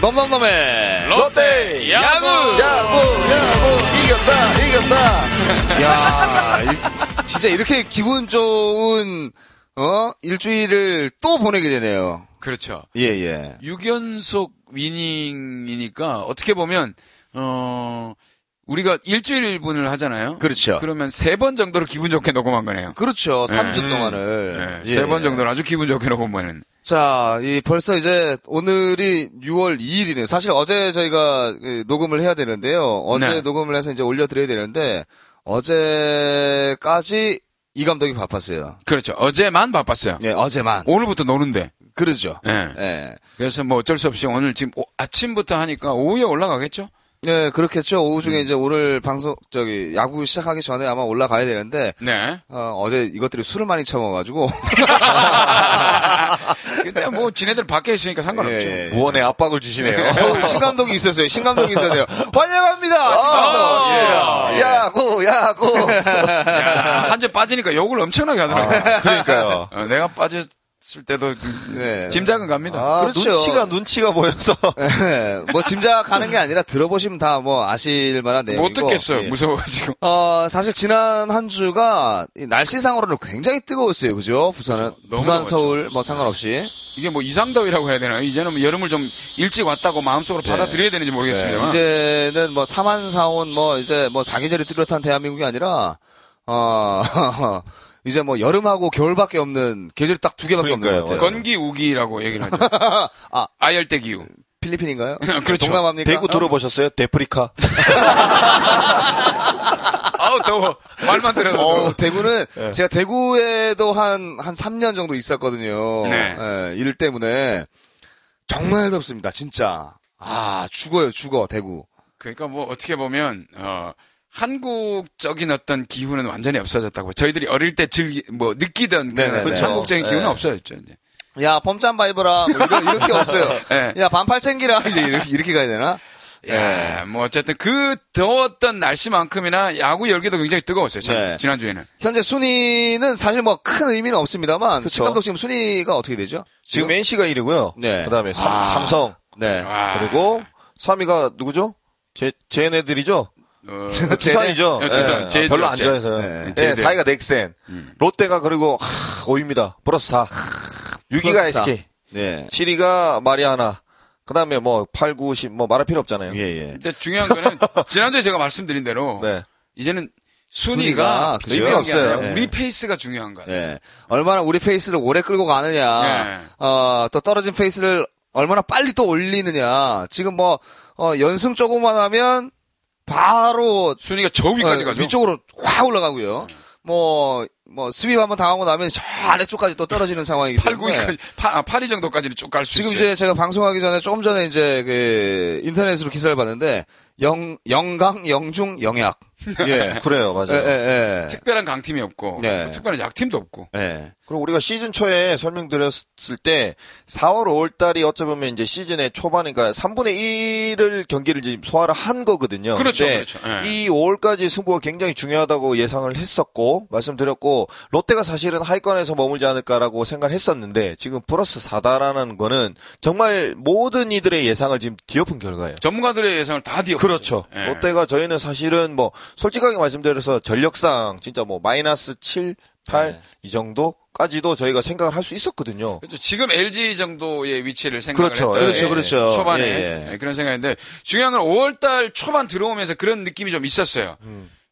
넘넘넘의 롯데 야구! 야구 야구 이겼다 이겼다 야, 이- 진짜 이렇게 기분 좋은 어 일주일을 또 보내게 되네요. 그렇죠. 예 예. 6연속 위닝이니까 어떻게 보면 어 우리가 일주일분을 하잖아요. 그렇죠. 그러면 세 번 정도로 기분 좋게 녹음한 거네요. 그렇죠. 네. 3주 동안을 세번 정도로 아주 기분 좋게 녹음하는. 자, 이 벌써 이제 오늘이 6월 2일이네요. 사실 어제 저희가 그 녹음을 해야 되는데요. 어제 네. 녹음을 해서 이제 올려드려야 되는데 어제까지 이 감독이 바빴어요. 그렇죠. 어제만 바빴어요. 예, 어제만. 오늘부터 노는데. 그러죠. 예. 예. 그래서 뭐 어쩔 수 없이 오늘 지금 오- 아침부터 하니까 오후에 올라가겠죠? 네, 그렇겠죠. 오후 음. 중에 이제 오늘 방송, 저기, 야구 시작하기 전에 아마 올라가야 되는데, 네. 어, 어제 이것들이 술을 많이 처먹어가지고. 근데 뭐 지네들 밖에 있으니까 상관없죠. 예, 예. 무언의 압박을 주시네요 어, 신감독이 있었어요. 신감독이 있어야 돼요. 환영합니다! 신감독! 아, 예. 야구 야구 한점 빠지니까 욕을 엄청나게 하더라고요. 그러니까요 어, 내가 빠졌 을 때도 네. 짐작은 갑니다. 아 그렇죠. 눈치가 눈치가 보여서 예, 뭐 짐작하는 게 아니라 들어보시면 다 뭐 아실 만한 내용이고. 못 듣겠어요. 예. 무서워가지고. 어, 사실 지난 한 주가 이 날씨상으로는 굉장히 뜨거웠어요. 그죠? 부산은. 그렇죠. 너무 부산, 뜨거웠죠. 서울 뭐 상관없이. 이게 뭐 이상더위라고 해야 되나요? 이제는 뭐 여름을 좀 일찍 왔다고 마음속으로 받아들여야 되는지 모르겠습니다만. 네, 이제는 뭐 사만사온 뭐 이제 뭐 사계절이 뚜렷한 대한민국이 아니라 어 이제 뭐 여름하고 겨울밖에 없는 계절이 딱두 개밖에 없는 그러니까요. 것 같아요. 건기 우기라고 얘기를 하죠. 아. 아열대 기후. 필리핀인가요? 그렇죠. 동남아입니까? 대구 들어보셨어요 데프리카 아우 더워. 말만 들어도 어. 대구는 제가 대구에도 한, 한 3년 정도 있었거든요. 네. 예, 일 때문에. 정말 덥습니다, 진짜. 아, 죽어요, 죽어, 대구. 그러니까 뭐 어떻게 보면 어 한국적인 어떤 기후는 완전히 없어졌다고. 저희들이 어릴 때 즐기 뭐 느끼던 그 네네네. 어떤 한국적인. 기후는 네. 없어졌죠. 이제. 야, 펌짬바 입어라. 뭐 이런, 이런 게 없어요. 예. 야, 반팔 챙기라. 이제 이렇게, 이렇게 가야 되나? 야, 뭐 어쨌든 그 더웠던 날씨만큼이나 야구 열기도 굉장히 뜨거웠어요. 참, 네. 지난주에는. 현재 순위는 사실 뭐 큰 의미는 없습니다만. 그쵸. 신감독 지금 순위가 어떻게 되죠? 지금 NC가 1위고요 네. 그다음에 삼, 아. 삼성 네. 와. 그리고 3위가 누구죠 제 제네들이죠 어, 두산이죠 네, 두산. 예. 제주, 별로 안 제- 좋아해서요 네. 네. 4위가 넥센 롯데가 그리고 하, 5위입니다 플러스 4 6위가 플러스 사. SK 네. 7위가 마리아나 그 다음에 뭐 8, 9, 10, 뭐 말할 필요 없잖아요. 예, 예. 근데 중요한 거는 지난주에 제가 말씀드린 대로 네. 이제는 순위가 순위가 게 아니라 네. 우리 페이스가 중요한 거예요. 예. 얼마나 우리 페이스를 오래 끌고 가느냐, 네. 어, 또 떨어진 페이스를 얼마나 빨리 또 올리느냐. 지금 뭐, 어, 연승 조금만 하면 바로 순위가 저 위까지 어, 가죠. 위쪽으로 확 올라가고요. 뭐, 뭐, sweep 한번 당하고 나면 저 아래쪽까지 또 떨어지는 상황이기 8, 때문에. 9위까지, 8, 8위 정도까지는 쭉 갈수 지금 있어요. 이제 제가 방송하기 전에 조금 전에 이제 그 인터넷으로 기사를 봤는데 영 영강 영중 영약 예. 그래요, 예, 맞아요. 예, 예. 특별한 강팀이 없고 네. 뭐 특별한 약팀도 없고 예. 그리고 우리가 시즌 초에 설명드렸을 때 4월, 5월 달이 어찌 보면 이제 시즌의 초반이니까 3분의 1을 경기를 지금 소화를 한 거거든요. 그렇죠, 그렇죠. 예. 이 5월까지 승부가 굉장히 중요하다고 예상을 했었고 말씀드렸고 롯데가 사실은 하위권에서 머물지 않을까라고 생각을 했었는데 지금 플러스 4다라는 거는 정말 모든 이들의 예상을 지금 뒤엎은 결과예요. 전문가들의 예상을 다 뒤엎 그렇죠. 예. 롯데가 저희는 사실은 뭐 솔직하게 말씀드려서 전력상 진짜 뭐 마이너스 7, 8 네. 이 정도까지도 저희가 생각을 할 수 있었거든요. 그렇죠. 지금 LG 정도의 위치를 생각을 그렇죠. 했다. 그렇죠, 예, 그렇죠. 초반에 예, 예. 그런 생각인데 중요한 건 5월 달 초반 들어오면서 그런 느낌이 좀 있었어요.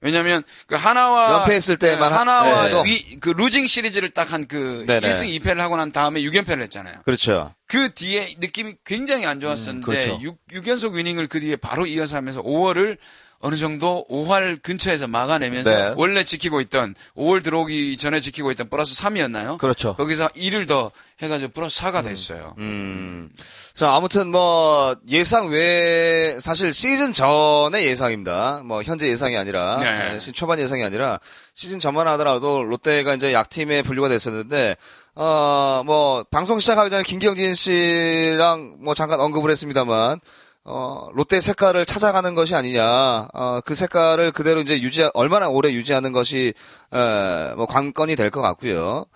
왜냐하면 그 하나와 연패 했을 때만 하- 하나와 네. 위, 그 루징 시리즈를 딱 한그 네네. 1승 2패를 하고 난 다음에 6연패를 했잖아요. 그렇죠. 그 뒤에 느낌이 굉장히 안 좋았었는데 그렇죠. 6, 6연속 위닝을 그 뒤에 바로 이어서 하면서 5월을 어느 정도 5할 근처에서 막아내면서 네. 원래 지키고 있던 5월 들어오기 전에 지키고 있던 플러스 3이었나요? 그렇죠. 거기서 1을 더 해가지고 플러스 4가 됐어요. 음. 자, 아무튼 뭐 예상 외에 사실 시즌 전의 예상입니다. 뭐 현재 예상이 아니라 네. 예, 시즌 초반 예상이 아니라 시즌 전만 하더라도 롯데가 이제 약팀에 분류가 됐었는데 어 뭐 방송 시작하기 전에 김경진 씨랑 뭐 잠깐 언급을 했습니다만 어 롯데 색깔을 찾아가는 것이 아니냐. 어 그 색깔을 그대로 이제 유지 얼마나 오래 유지하는 것이 어뭐 관건이 될 것 같고요.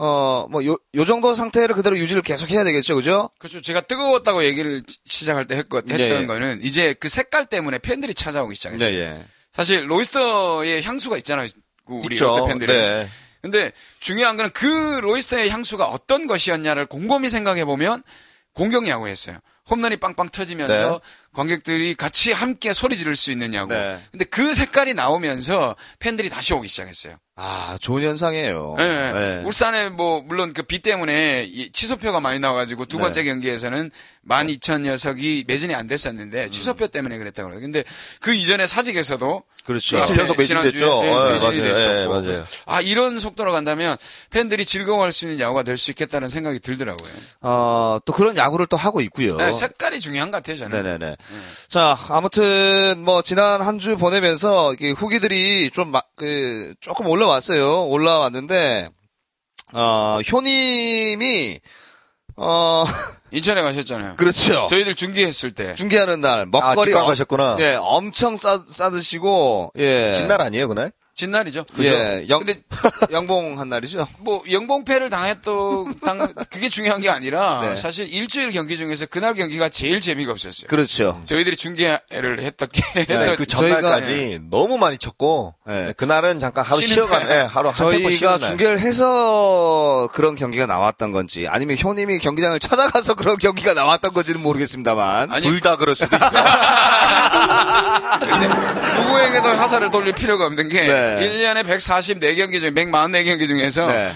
어, 뭐, 요, 요 정도 상태를 그대로 유지를 계속 해야 되겠죠, 그죠? 그렇죠. 제가 뜨거웠다고 얘기를 시작할 때 했거, 했던 예, 예. 거는 이제 그 색깔 때문에 팬들이 찾아오기 시작했어요. 예. 사실 로이스터의 향수가 있잖아요. 그 우리 있죠. 롯데 팬들이. 네. 근데 중요한 거는 그 로이스터의 향수가 어떤 것이었냐를 곰곰이 생각해 보면 공격 야구였어요. 홈런이 빵빵 터지면서 네. 관객들이 같이 함께 소리 지를 수 야구. 네. 근데 그 색깔이 나오면서 팬들이 다시 오기 시작했어요. 아, 좋은 현상이에요. 예, 예. 울산에 뭐 물론 그 비 때문에 이 취소표가 많이 나와가지고 두 네. 번째 경기에서는 12,000 녀석이 매진이 안 됐었는데 음. 취소표 때문에 그랬다고 그래요. 근데 그 이전에 사직에서도 그렇죠. 연속 지난주에, 매진됐죠. 예, 예, 매진이 맞아요. 됐었고. 예, 맞아요. 아 이런 속도로 간다면 팬들이 즐거워할 수 있는 야구가 될 수 있겠다는 생각이 들더라고요. 어, 또 그런 야구를 또 하고 있고요. 네, 색깔이 중요한 것 같아요 저는. 네네네. 자, 아무튼, 뭐, 지난 한 주 보내면서, 이게 후기들이 좀, 마- 그, 조금 올라 왔어요. 올라왔는데, 어, 효님이, 어, 인천에 가셨잖아요. 그렇죠. 저희들 중계했을 때 중계하는 날, 아, 먹거리. 직관 엄- 가셨구나. 예, 엄청 싸, 싸드시고, 예. 진날 아니에요, 그날? 진날이죠. 예, 영, 근데 영봉한 날이죠. 뭐 영봉패를 당했던 당 그게 중요한 게 아니라 네. 사실 일주일 경기 중에서 그날 경기가 제일 재미가 없었어요. 그렇죠. 저희들이 중계를 했던 게 네, 그 전날까지 너무 많이 쳤고 네. 그날은 잠깐 하루 쉬어간 날. 예, 하루 저희가. 중계를 해서 그런 경기가 나왔던 건지, 아니면 효님이 경기장을 찾아가서 그런 경기가 나왔던 건지는 모르겠습니다만. 둘 다 그럴 수도 있어요. 누구에게도 화살을 돌릴 필요가 없는 게 네. 1년에 144경기 중에 144경기 중에서 네.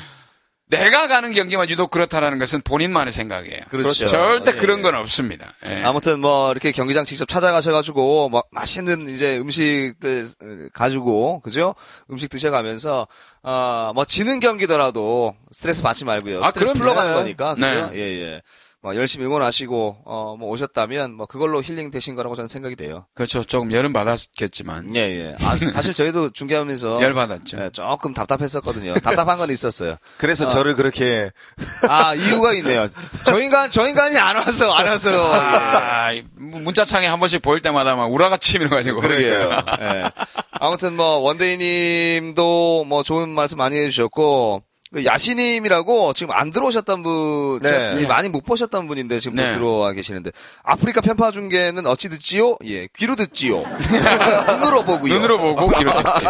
내가 가는 경기만 유독 그렇다라는 것은 본인만의 생각이에요. 그렇죠. 절대 예, 그런 예. 건 없습니다. 예. 아무튼 뭐 이렇게 경기장 직접 찾아가셔가지고 뭐 맛있는 이제 음식들 가지고 그죠? 음식 드셔가면서 어뭐 지는 경기더라도 스트레스 받지 말고요. 아, 스트레스 그럼요. 풀러가는 거니까 그죠? 네. 예 예. 뭐 열심히 응원하시고 어 뭐 오셨다면 뭐 그걸로 힐링 되신 거라고 저는 생각이 돼요. 그렇죠. 조금 열은 받았겠지만 예 예. 아, 사실 저희도 중계하면서 열 받았죠. 예, 조금 답답했었거든요. 답답한 건 있었어요. 그래서 저를 그렇게 아 이유가 있네요. 저 인간 저 인간이 안 와서 안 와서. 예. 아, 이 문자창에 한 번씩 보일 때마다 막 우라같이 밀어가지고. 그러게요. 예. 아무튼 뭐 원데이님도 뭐 좋은 말씀 많이 해주셨고 그 야시님이라고 지금 안 들어오셨던 분, 네. 네. 많이 못 보셨던 분인데 지금 또 네. 들어와 계시는데 아프리카 편파 중계는 어찌 듣지요? 예, 귀로 듣지요. 눈으로 보고요. 눈으로 보고 귀로 듣지.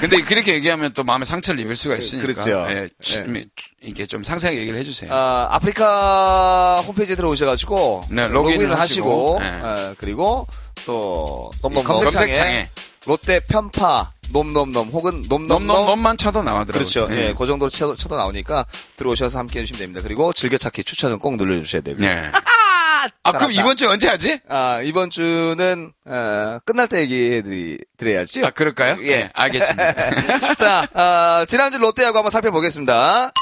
근데 그렇게 얘기하면 또 마음에 상처를 입을 수가 있으니까. 그렇죠. 예, 주- 이렇게 좀 상세하게 얘기를 해주세요. 아, 아프리카 홈페이지에 들어오셔가지고 네, 로그인을 하시고, 하시고, 네. 어, 그리고 또. 검색창에, 검색창에. 롯데 편파 놈놈놈 혹은 놈놈놈 넘넘넘만 쳐도 나오더라고요. 그렇죠. 예. 예, 그 정도 쳐도, 쳐도 나오니까 들어오셔서 함께 해주시면 됩니다. 그리고 즐겨찾기 추천은 꼭 눌러주셔야 되고요. 네. 아, 그럼. 이번 주에 언제 하지? 아, 이번 주는, 어, 끝날 때 얘기해 드려야죠. 아, 그럴까요? 예. 네, 알겠습니다. 자, 아, 지난주 롯데야구 한번 살펴보겠습니다.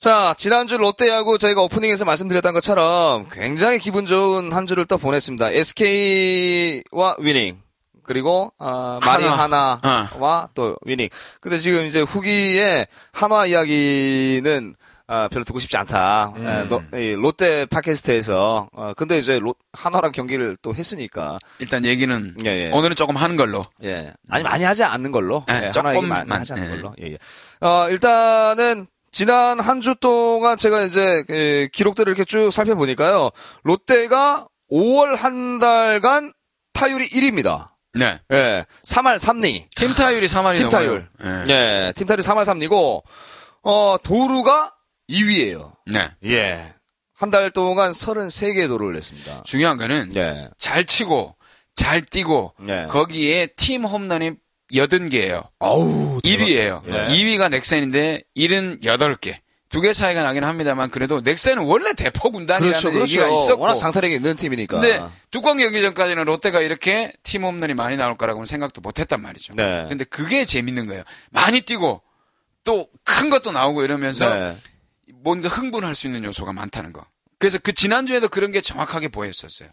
자, 지난주 롯데야구 저희가 오프닝에서 말씀드렸던 것처럼 굉장히 기분 좋은 한 주를 또 보냈습니다. SK와 위닝. 그리고 아, 마리 한화. 하나와 또 위닝. 근데 지금 이제 후기에 한화 이야기는 아, 별로 듣고 싶지 않다. 음. 에, 너- 이 롯데 팟캐스트에서 어, 근데 이제 롯, 한화랑 경기를 또 했으니까 일단 얘기는 예, 예. 오늘은 조금 하는 걸로. 예. 아니, 많이 하지 않는 걸로. 네, 예, 하나 얘기 많이 하지 않는 예. 걸로. 예, 예. 어, 일단은, 지난 한 주 동안 제가 이제, 그 기록들을 이렇게 쭉 살펴보니까요. 롯데가 5월 한 달간 타율이 1위입니다. 네. 예. 3할 3리. 팀 타율이 3할이 팀 타율. 넘어요. 예. 예. 팀 타율이 3할 3리고, 어, 도루가 2위예요 네. 예. 한 달 동안 33개의 도루를 냈습니다. 중요한 거는 예. 잘 치고 잘 뛰고 예. 거기에 팀 홈런이 80개예요. 어우, 1위예요. 예. 2위가 넥센인데 78개. 두 개 차이가 나긴 합니다만 그래도 넥센은 원래 대포 군단이라는 그렇죠, 얘기가 그렇죠. 있었고 워낙 상타력이 있는 팀이니까. 근데 뚜껑 경기 전까지는 롯데가 이렇게 팀 홈런이 많이 나올 거라고는 생각도 못 했단 말이죠. 네. 근데 그게 재밌는 거예요. 많이 뛰고 또 큰 것도 나오고 이러면서 네. 뭔가 흥분할 수 있는 요소가 많다는 거. 그래서 그 지난주에도 그런 게 정확하게 보였었어요.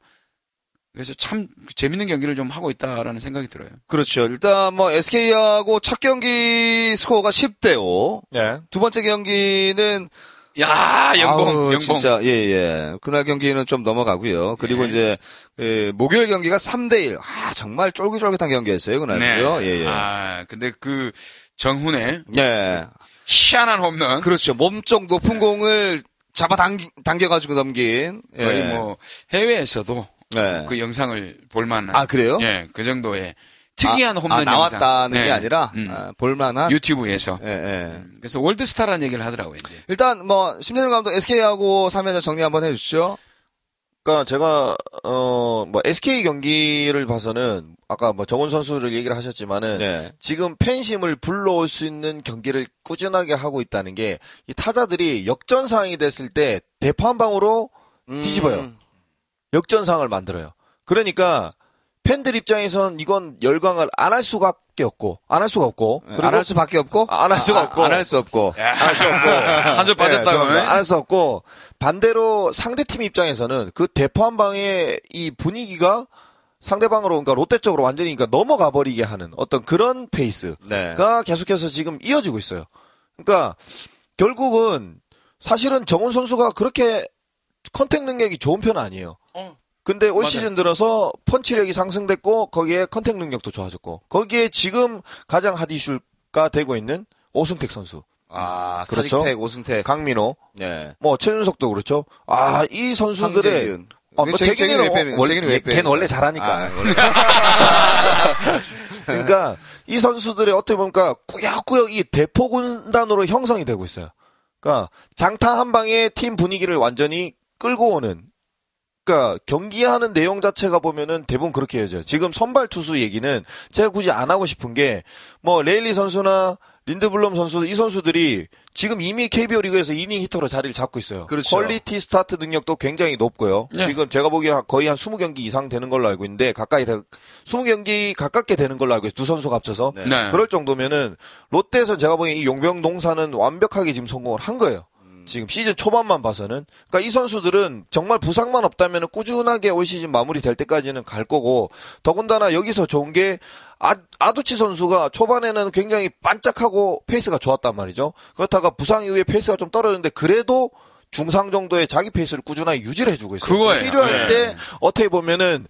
그래서 참 재밌는 경기를 좀 하고 있다라는 생각이 들어요. 그렇죠. 일단 뭐 SK하고 첫 경기 스코어가 10대 5. 예. 두 번째 경기는 야, 연봉, 아우, 연봉. 진짜 예, 예. 그날 경기는 좀 넘어가고요. 그리고 예. 이제 예, 목요일 경기가 3대 1. 아, 정말 쫄깃쫄깃한 경기였어요, 그날요. 예, 예. 아, 근데 그 정훈의 예. 희한한 홈런. 그렇죠. 몸쪽 높은 공을 잡아 당기, 당겨가지고 넘긴. 예. 거의 뭐 해외에서도 네. 그 영상을 볼 만한. 아, 그래요? 예, 그 정도의 특이한 아, 홈런 아, 나왔다는 영상. 게 네. 아니라 음. 아, 볼만한. 유튜브에서. 예, 예. 그래서 월드스타라는 얘기를 하더라고요, 이제. 일단 뭐 심재준 감독 SK하고 3연전 정리 한번 해주시죠. 그러니까 제가 어뭐 SK 경기를 봐서는 아까 뭐 정훈 선수를 얘기를 하셨지만은 네. 지금 팬심을 불러올 수 있는 경기를 꾸준하게 하고 있다는 게 이 타자들이 역전 상황이 됐을 때 대포 한 방으로 음. 뒤집어요. 역전 상황을 만들어요. 그러니까 팬들 입장에선 이건 열광을 안 할 수밖에 없고 안 할 수가 없고 안 할 수밖에 없고 안 할 수가 없고. 안 할 수 없고. 안 할 수 없고 한점 빠졌다고. 네, 안할 수 없고 반대로 상대팀 입장에서는 그 대포 한 방의 이 분위기가 상대방으로 그러니까 롯데 쪽으로 완전히 그러니까 넘어가 버리게 하는 어떤 그런 페이스가 네. 계속해서 지금 이어지고 있어요. 그러니까 결국은 사실은 정훈 선수가 그렇게 contact 능력이 좋은 편은 아니에요. 어. 근데 올 맞아요. 시즌 들어서 펀치력이 상승됐고 거기에 contact 능력도 좋아졌고 거기에 지금 가장 핫 이슈가 되고 있는 오승택 선수, 아, 그렇죠. 사직택, 오승택. 강민호, 예. 뭐 최준석도 그렇죠. 아 이 선수들의 황재균. 어, 뭐 재- 재균이는 원래? 걔는 원래 잘하니까. 아, 원래. 그러니까 이 선수들의 어떻게 보니까 꾸역꾸역 이 대포 군단으로 형성이 되고 있어요. 그러니까 장타 한 방에 팀 분위기를 완전히 끌고 오는. 그러니까 경기하는 내용 자체가 보면은 대부분 그렇게 해야죠. 지금 선발 투수 얘기는 제가 굳이 안 하고 싶은 게 뭐 레일리 선수나 린드블럼 선수 이 선수들이 지금 이미 KBO 리그에서 inning eater로 자리를 잡고 있어요. 그렇죠. quality start 능력도 굉장히 높고요. 네. 지금 제가 보기에 거의 한 20경기 이상 되는 걸로 알고 있는데 가까이 되, 20경기 가깝게 되는 걸로 알고 있어요. 두 선수가 합쳐서. 네. 네. 그럴 정도면은 롯데에서 제가 보기엔 이 용병 농사는 완벽하게 지금 성공을 한 거예요. 지금 시즌 초반만 봐서는. 그러니까 이 선수들은 정말 부상만 없다면 꾸준하게 올 시즌 마무리될 때까지는 갈 거고 더군다나 여기서 좋은 게 아, 아두치 선수가 초반에는 굉장히 반짝하고 페이스가 좋았단 말이죠. 그렇다가 부상 이후에 페이스가 좀 떨어졌는데 그래도 중상 정도의 자기 페이스를 꾸준하게 유지를 해주고 있어요. 그거예요. 필요할 네. 때 어떻게 보면은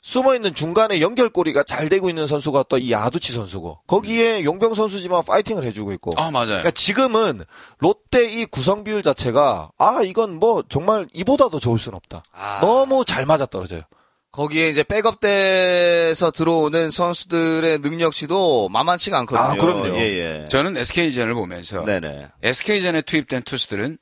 숨어 있는 중간에 연결고리가 잘 되고 있는 선수가 또 이 아두치 선수고 거기에 용병 선수지만 파이팅을 해주고 있고. 아, 맞아요. 그러니까 지금은 롯데 이 구성 비율 자체가 아 이건 뭐 정말 이보다 더 좋을 수는 없다. 아. 너무 잘 맞아 떨어져요. 거기에 이제 백업대에서 들어오는 선수들의 능력치도 만만치가 않거든요. 아, 그럼요. 예, 예. 저는 SK전을 보면서 네네. SK전에 투입된 투수들은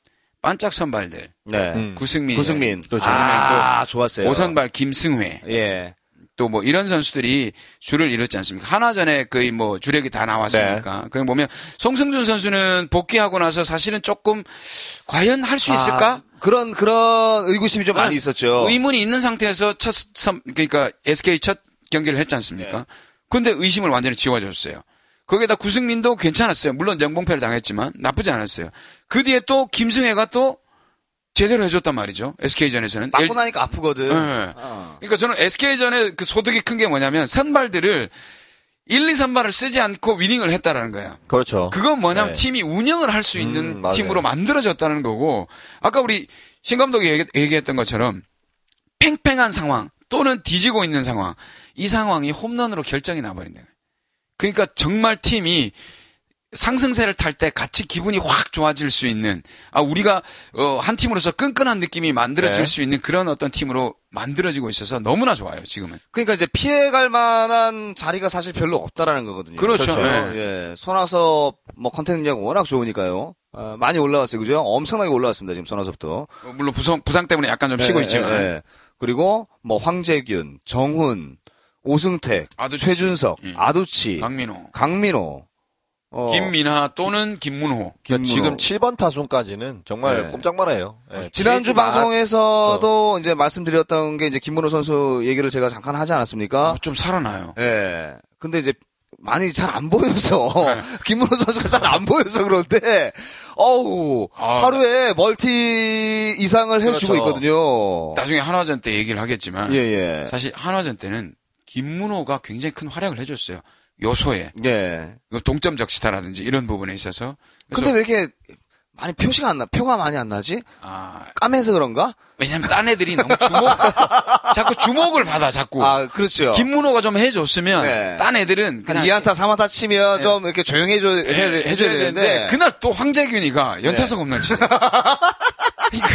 반짝 선발들 네. 음. 구승민, 구승민. 그렇죠. 아, 좋았어요. 오선발 김승회 예. 또 뭐 이런 선수들이 줄을 이뤘지 않습니까? 하나전에 거의 뭐 주력이 다 나왔으니까. 네. 그냥 보면 송승준 선수는 복귀하고 나서 사실은 조금 과연 할 수 있을까? 아, 그런, 그런 의구심이 좀 아, 많이 있었죠. 의문이 있는 상태에서 첫 선, 그러니까 SK 첫 경기를 했지 않습니까? 네. 근데 의심을 완전히 지워줬어요. 거기에다 구승민도 괜찮았어요. 물론 영봉패를 당했지만 나쁘지 않았어요. 그 뒤에 또 김승혜가 또 제대로 해줬단 말이죠. SK전에서는. 맞고 나니까 아프거든. 네. 어. 그러니까 저는 SK전에 그 소득이 큰 게 뭐냐면 선발들을 1, 2, 3발을 쓰지 않고 위닝을 했다라는 거야. 그렇죠. 그건 뭐냐면 네. 팀이 운영을 할 수 있는 음. 팀으로 만들어졌다는 거고 아까 우리 신 감독이 얘기, 얘기했던 것처럼 팽팽한 상황 또는 뒤지고 있는 상황 이 상황이 홈런으로 결정이 나버린다. 그러니까 정말 팀이 상승세를 탈 때 같이 기분이 확 좋아질 수 있는 아 우리가 어, 한 팀으로서 끈끈한 느낌이 만들어질 네. 수 있는 그런 어떤 팀으로 만들어지고 있어서 너무나 좋아요 지금은. 그러니까 이제 피해갈 만한 자리가 사실 별로 없다라는 거거든요. 그렇죠. 예. 손아섭 뭐 컨텐츠 능력 워낙 좋으니까요. 어, 많이 올라왔어요. 그죠? 엄청나게 올라왔습니다. 지금 손아섭도. 어, 물론 부상, 부상 때문에 약간 좀 쉬고 예, 있지만 예, 예. 그리고 뭐 황재균, 정훈, 오승택, 아두치, 최준석, 예. 아두치, 강민호, 강민호, 어, 김민하 또는 김문호. 그러니까 김문호. 지금 7번 타순까지는 정말 네. 꼼짝말아요. 예, 지난주 피해지 마- 방송에서도 이제 말씀드렸던 게 이제 김문호 선수 얘기를 제가 잠깐 하지 않았습니까? 어, 좀 살아나요. 예. 근데 이제 많이 잘 안 보여서 네. 김문호 선수가 잘 안 보여서 그런데 어우 아, 하루에 멀티 이상을 해주고 그렇죠. 있거든요. 나중에 한화전 때 얘기를 하겠지만 예 예. 사실 한화전 때는 김문호가 굉장히 큰 활약을 해줬어요. 요소에 예. 동점 적시타라든지 이런 부분에 있어서. 근데 왜 이렇게 많이 표시가 안 나, 표가 많이 안 나지? 아, 까매서 그런가? 왜냐면 딴 애들이 너무 주목, 자꾸 주목을 받아, 자꾸. 아, 그렇죠. 김문호가 좀 해줬으면, 네. 딴 애들은 그냥 2안타, 3안타 치면 네. 좀 이렇게 조용해줘, 해, 해, 해줘야 되는데. 그날 또 황재균이가 연타석 홈런 치죠. 그러니까 근데 이게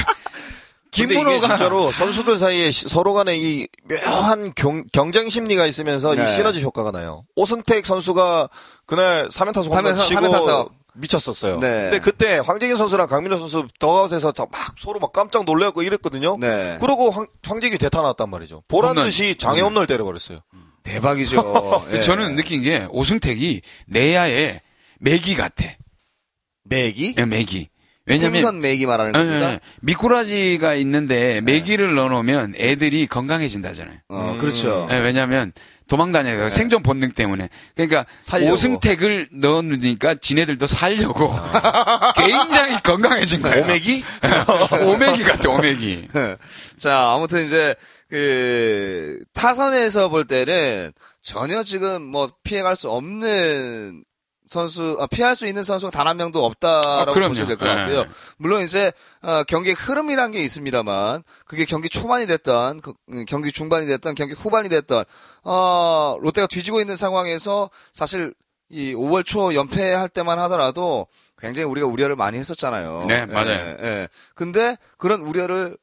김문호가 진짜로 선수들 사이에 시- 서로 간에 이 묘한 경, 경쟁 심리가 있으면서 네. 이 시너지 효과가 나요. 오승택 선수가 그날 3연 타석 홈런 치고 삼연 타석. 미쳤었어요. 네. 근데 그때 황재균 선수랑 강민호 선수 더아웃에서 자- 막 서로 막 깜짝 놀래갖고 이랬거든요. 네. 그러고 황, 황재균 대타 나왔단 말이죠. 보란. 듯이 장애 홈런을 때려버렸어요. 대박이죠. 예. 저는 느낀 게 오승택이 내야의 매기 같아. 매기? 예, 매기. 왜냐면 풍선 매기 말하는 예, 겁니까? 예. 미꾸라지가 있는데 매기를 넣어놓으면 애들이 건강해진다잖아요. 어, 그렇죠. 예, 왜냐면 도망 다녀요. 생존 본능 때문에. 그러니까 살려고. 오승택을 넣어놓으니까 지네들도 살려고 굉장히 건강해진 거예요. 오메기? 오메기 같아, 오메기. 자, 아무튼 이제, 그, 타선에서 볼 때는 전혀 지금 뭐 피해갈 수 없는 선수, 아, 피할 수 있는 선수가 단 한 명도 없다라고 아, 그럼요. 보셔야 될것 예. 같고요. 물론 이제, 어, 경기의 흐름이란 게 있습니다만, 그게 경기 초반이 됐던, 그, 음, 경기 중반이 됐던, 경기 후반이 됐던, 어, 롯데가 뒤지고 있는 상황에서 사실 이 5월 초 연패할 때만 하더라도 굉장히 우리가 우려를 많이 했었잖아요. 네, 맞아요. 예, 예. 근데 그런 우려를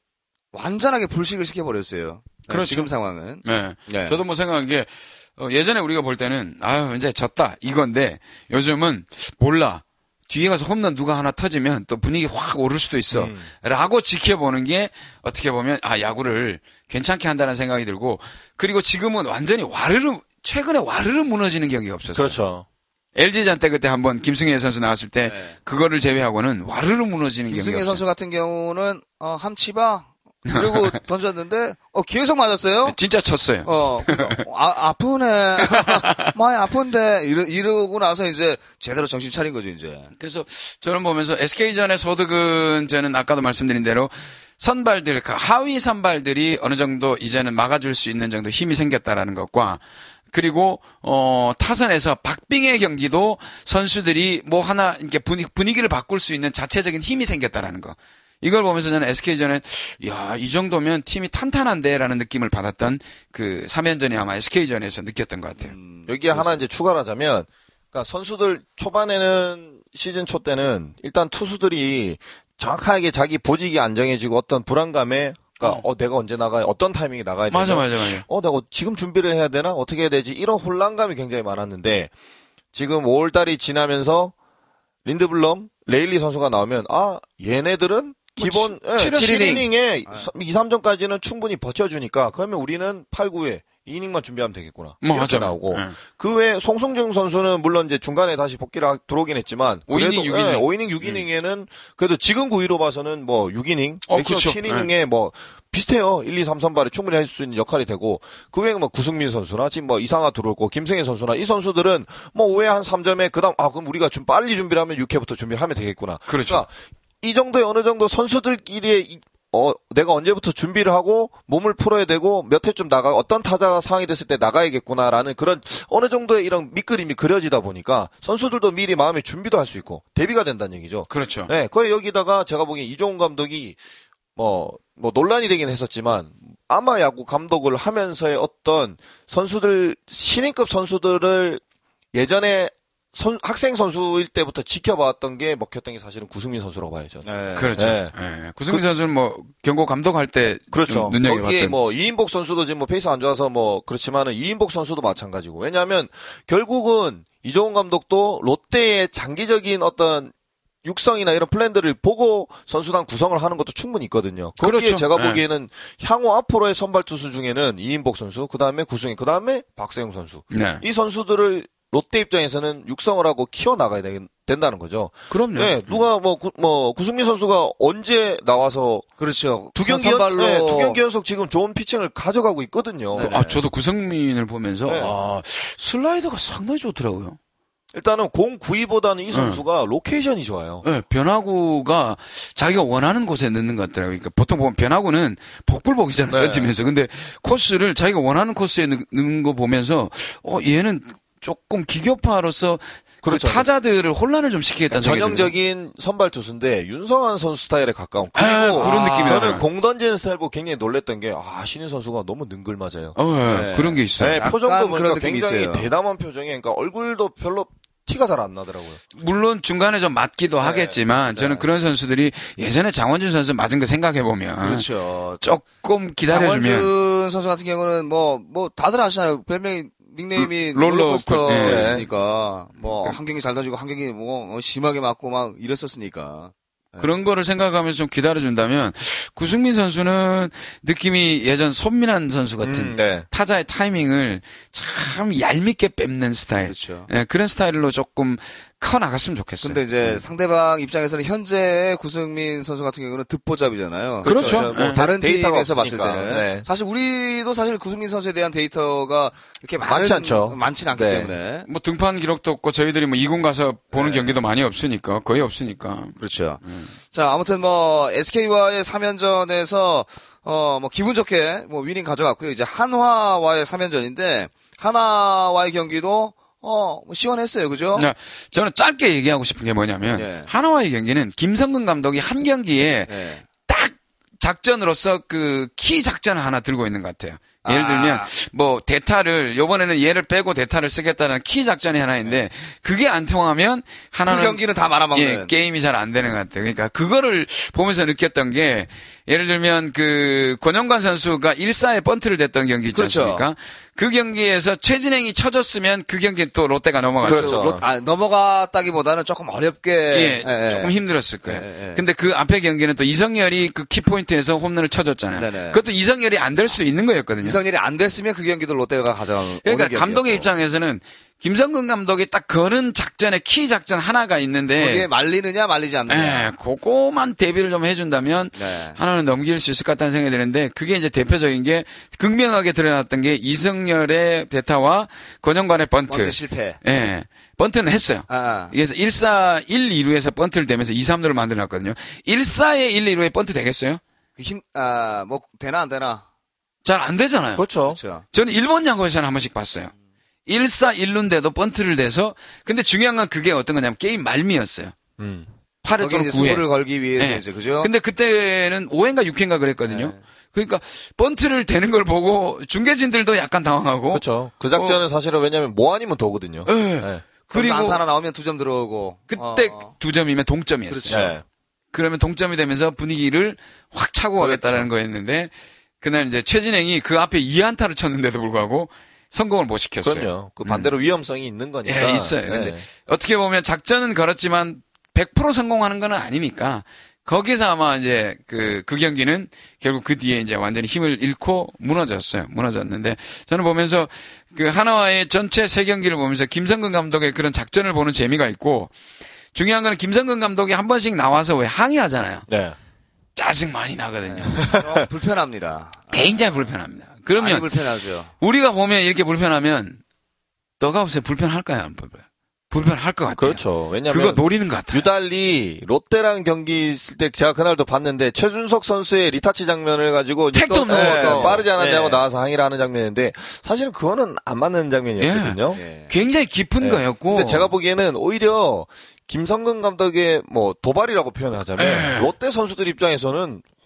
완전하게 불식을 시켜버렸어요. 네, 그렇죠. 지금 상황은. 네. 네. 저도 뭐 생각한 게, 어, 예전에 우리가 볼 때는, 아유, 이제 졌다. 이건데, 요즘은, 몰라. 뒤에 가서 홈런 누가 하나 터지면 또 분위기 확 오를 수도 있어. 음. 라고 지켜보는 게, 어떻게 보면, 아, 야구를 괜찮게 한다는 생각이 들고, 그리고 지금은 완전히 와르르, 최근에 와르르 무너지는 경기가 없었어요. 그렇죠. LG전 때 그때 한번 김승혜 선수 나왔을 때, 네. 그거를 제외하고는 와르르 무너지는 김승혜 경기가 선수 없어요. 같은 경우는 어, 함치바 그리고 던졌는데 어 계속 맞았어요. 진짜 쳤어요. 어 아, 아프네 많이 아픈데 이러, 이러고 나서 이제 제대로 정신 차린 거죠 이제. 그래서 저는 보면서 SK전의 소득은 저는 아까도 말씀드린 대로 선발들, 그 하위 선발들이 어느 정도 이제는 막아줄 수 있는 정도 힘이 생겼다라는 것과 그리고 어 타선에서 박빙의 경기도 선수들이 뭐 하나 이렇게 분위, 분위기를 바꿀 수 있는 자체적인 힘이 생겼다라는 거. 이걸 보면서 저는 SK전에 야, 이 정도면 팀이 탄탄한데라는 느낌을 받았던 그 3연전이 아마 SK전에서 느꼈던 것 같아요. 여기에 하나 이제 추가를 하자면, 그러니까 선수들 초반에는 시즌 초 때는 일단 투수들이 정확하게 자기 보직이 안 정해지고 어떤 불안감에, 그러니까 어, 내가 언제 나가, 어떤 타이밍에 나가야 되나, 맞아, 맞아, 맞아. 어, 내가 지금 준비를 해야 되나, 어떻게 해야 되지, 이런 혼란감이 굉장히 많았는데 지금 5월 달이 지나면서 린드블럼, 레일리 선수가 나오면 아 얘네들은 기본 뭐 칠- 예, 칠 7이닝에 2, 3점까지는 충분히 버텨주니까 그러면 우리는 8, 9회 2이닝만 준비하면 되겠구나. 뭐 이렇게 맞아. 나오고 예. 그 외에 송승정 선수는 물론 이제 중간에 다시 복귀를 하- 들어오긴 했지만 오 이닝, 육 이닝. 5이닝 6이닝에는 그래도 지금 구위로 봐서는 뭐 6이닝, 어, 그렇죠. 7이닝에 뭐 비슷해요. 1, 2, 3, 3발에 충분히 할 수 있는 역할이 되고 그 외에 뭐 구승민 선수나 지금 뭐 이상하 들어오고 김승혜 선수나 이 선수들은 뭐 5회 한 3점에 그다음 아 그럼 우리가 좀 빨리 준비를 하면 6회부터 준비를 하면 되겠구나. 그렇죠. 그러니까 이 정도의 어느 정도 선수들끼리의 이- 어, 내가 언제부터 준비를 하고 몸을 풀어야 되고 몇 회쯤 나가 어떤 타자가 상황이 됐을 때 나가야겠구나라는 그런 어느 정도의 이런 밑그림이 그려지다 보니까 선수들도 미리 마음의 준비도 할 수 있고 대비가 된다는 얘기죠. 그렇죠. 네, 거의 여기다가 제가 보기엔 이종훈 감독이 뭐, 뭐 논란이 되긴 했었지만 아마 야구 감독을 하면서의 어떤 선수들, 신인급 선수들을 예전에 선- 학생 선수일 때부터 지켜봤던 게 먹혔던 게 사실은 구승민 선수라고 봐야죠. 네. 그렇죠. 네. 예. 구승민 선수는 뭐 경고 감독할 때 그렇죠. 좀 눈여겨봤던 거기에 뭐 이인복 선수도 지금 뭐 페이스 안 좋아서 뭐 그렇지만은 이인복 선수도 마찬가지고 왜냐하면 결국은 이종운 감독도 롯데의 장기적인 어떤 육성이나 이런 플랜들을 보고 선수단 구성을 하는 것도 충분히 있거든요. 거기에 그렇죠. 제가 네. 보기에는 향후 앞으로의 선발 투수 중에는 이인복 선수, 그 다음에 구승희, 그 다음에 박세용 선수. 네. 이 선수들을 롯데 입장에서는 육성을 하고 키워 나가야 된 다는 거죠. 그럼요. 네, 누가 뭐, 구, 뭐 구승민 선수가 언제 나와서 그렇죠. 두 경기 연, 네, 두 경기 연속 지금 좋은 피칭을 가져가고 있거든요. 네. 아, 저도 구성민을 보면서 네. 아, 슬라이더가 상당히 좋더라고요. 일단은 공 구위보다는 네. 이 선수가 로케이션이 좋아요. 네, 변화구가 자기가 원하는 곳에 넣는 것 같더라고요. 그러니까 보통 보면 변화구는 복불복이잖아요. 네. 던지면서. 근데 코스를 자기가 원하는 코스에 넣- 넣는 거 보면서 어, 얘는 조금 기교파로서 그 그렇죠. 타자들을 혼란을 좀 시키겠다는 생각이 들어요. 전형적인 선발 투수인데 윤성환 선수 스타일에 가까운. 그리고 아, 그런 느낌이 저는 나요. 공 던지는 스타일 보고 굉장히 놀랬던 게 아, 신인 선수가 너무 능글맞아요. 어, 예, 네. 그런 게 있어요. 네, 표정도 보니까 굉장히 있어요. 대담한 표정에 그러니까 얼굴도 별로 티가 잘 안 나더라고요. 물론 중간에 좀 맞기도 하겠지만 저는 네. 그런 선수들이 예전에 장원준 선수 맞은 거 생각해 보면 그렇죠. 조금 기다려주면 장원준 선수 같은 경우는 뭐, 뭐, 다들 아시잖아요. 별명이, 닉네임이 롤러 롤러코스터 코- 예. 였으니까 뭐, 그- 한 경기 잘 던지고, 한 경기 뭐, 어, 심하게 맞고 막 이랬었으니까. 그런 거를 생각하면서 좀 기다려준다면 구승민 선수는 느낌이 예전 손민환 선수 같은 음, 네. 타자의 타이밍을 참 얄밉게 뺏는 스타일. 그렇죠. 예, 그런 스타일로 조금 커 나갔으면 좋겠어요. 근데 이제 음. 상대방 입장에서는 현재 구승민 선수 같은 경우는 득보잡이잖아요. 그렇죠. 뭐 예. 다른 데이터가 팀에서 봤을. 때는 네. 사실 우리도 사실 구승민 선수에 대한 데이터가 이렇게 많은, 많지 않죠. 많지는 않기 네. 때문에 뭐 등판 기록도 없고 저희들이 뭐 이군 가서 보는 네. 경기도 많이 없으니까 거의 없으니까. 그렇죠. 자, 아무튼 뭐 SK와의 3연전에서 어 뭐 기분 좋게 뭐 위닝 가져갔고요. 이제 한화와의 3연전인데 하나와의 경기도 어 뭐 시원했어요. 그죠? 네, 저는 짧게 얘기하고 싶은 게 뭐냐면 예. 하나와의 경기는 김성근 감독이 한 경기에 네. 딱 작전으로서 그 키 작전을 하나 들고 있는 것 같아요. 예를 아. 들면 뭐 대타를 요번에는 얘를 빼고 대타를 쓰겠다는 키 작전이 하나 있는데 그게 안 통하면 그 하나는 경기는 다 말아먹는. 예, 게임이 잘 안 되는 것 같아요. 그러니까 그거를 보면서 느꼈던 게 예를 들면 그 권영관 선수가 1사에 번트를 댔던 경기 있지 그렇죠. 않습니까? 그 경기에서 최진행이 쳐줬으면 그 경기 또 롯데가 넘어갔어요. 그렇죠. 로- 아, 넘어갔다기보다는 조금 어렵게 예, 예, 예. 조금 힘들었을 거예요. 예, 예. 근데 그 앞에 경기는 또 이성열이 그 키포인트에서 홈런을 쳐줬잖아요. 네네. 그것도 이성열이 안 될 수도 있는 거였거든요. 이성일이 안 됐으면 그 경기도 롯데가 가져온 그러니까 감독의 입장에서는 김성근 감독이 딱 거는 작전에 키 작전 하나가 있는데 거기에 말리느냐 말리지 않느냐. 예, 그거만 대비를 좀 해준다면 네. 하나는 넘길 수 있을 것 같다는 생각이 드는데 그게 이제 대표적인 게 극명하게 드러났던 게 이성열의 대타와 권영관의 번트. 번트 실패. 예. 번트는 했어요. 아, 아. 그래서 1사 1, 2루에서 번트를 대면서 2, 3루를 만들어 놨거든요. 1사에 1, 2루에 번트 되겠어요? 그 힘, 아, 뭐, 되나 안 되나. 잘 안 되잖아요. 그렇죠. 그렇죠. 저는 일본 야구에서는 한 번씩 봤어요. 1사 1루인데도 번트를 대서 근데 중요한 건 그게 어떤 거냐면 게임 말미였어요. 음. 8회 거기 또는 이제 9회. 승부를 걸기 위해서 네. 이제, 그죠? 근데 그때는 5회인가 6회인가 그랬거든요. 네. 그러니까 번트를 대는 걸 보고 중계진들도 약간 당황하고 그렇죠. 그 작전은 사실은 왜냐면 뭐 아니면 도거든요. 예. 네. 그리고 안타 하나 나오면 두 점 들어오고. 그때 어, 두 점이면 동점이었어요. 그렇죠. 네. 그러면 동점이 되면서 분위기를 확 차고 가겠다라는 거였는데 그날 이제 최진행이 그 앞에 2안타를 쳤는데도 불구하고 성공을 못 시켰어요. 그럼요. 그 반대로 위험성이 있는 거니까. 음. 예, 있어요. 네. 근데 어떻게 보면 작전은 걸었지만 100% 성공하는 건 아니니까 거기서 아마 이제 그, 그 경기는 결국 그 뒤에 이제 완전히 힘을 잃고 무너졌어요. 무너졌는데 저는 보면서 그 하나와의 전체 세 경기를 보면서 김성근 감독의 그런 작전을 보는 재미가 있고 중요한 거는 김성근 감독이 한 번씩 나와서 왜 항의하잖아요. 네. 짜증 많이 나거든요. 좀 불편합니다. 굉장히 불편합니다. 그러면 불편하죠. 우리가 보면 이렇게 불편하면 더가웃에 불편할 까요? 안 불편? 불편할 것 같아요. 그렇죠. 왜냐면 그거 노리는 것 같아요. 유달리 롯데랑 경기 있을 때 제가 그날도 봤는데 최준석 선수의 리타치 장면을 가지고 택도 또, 없는 예. 빠르지 않았냐고 네. 나와서 항의를 하는 장면인데 사실은 그거는 안 맞는 장면이었거든요. 예. 굉장히 깊은 네. 거였고. 근데 제가 보기에는 오히려 김성근 감독의 뭐 도발이라고 표현하자면 네. 롯데 선수들 입장에서는 어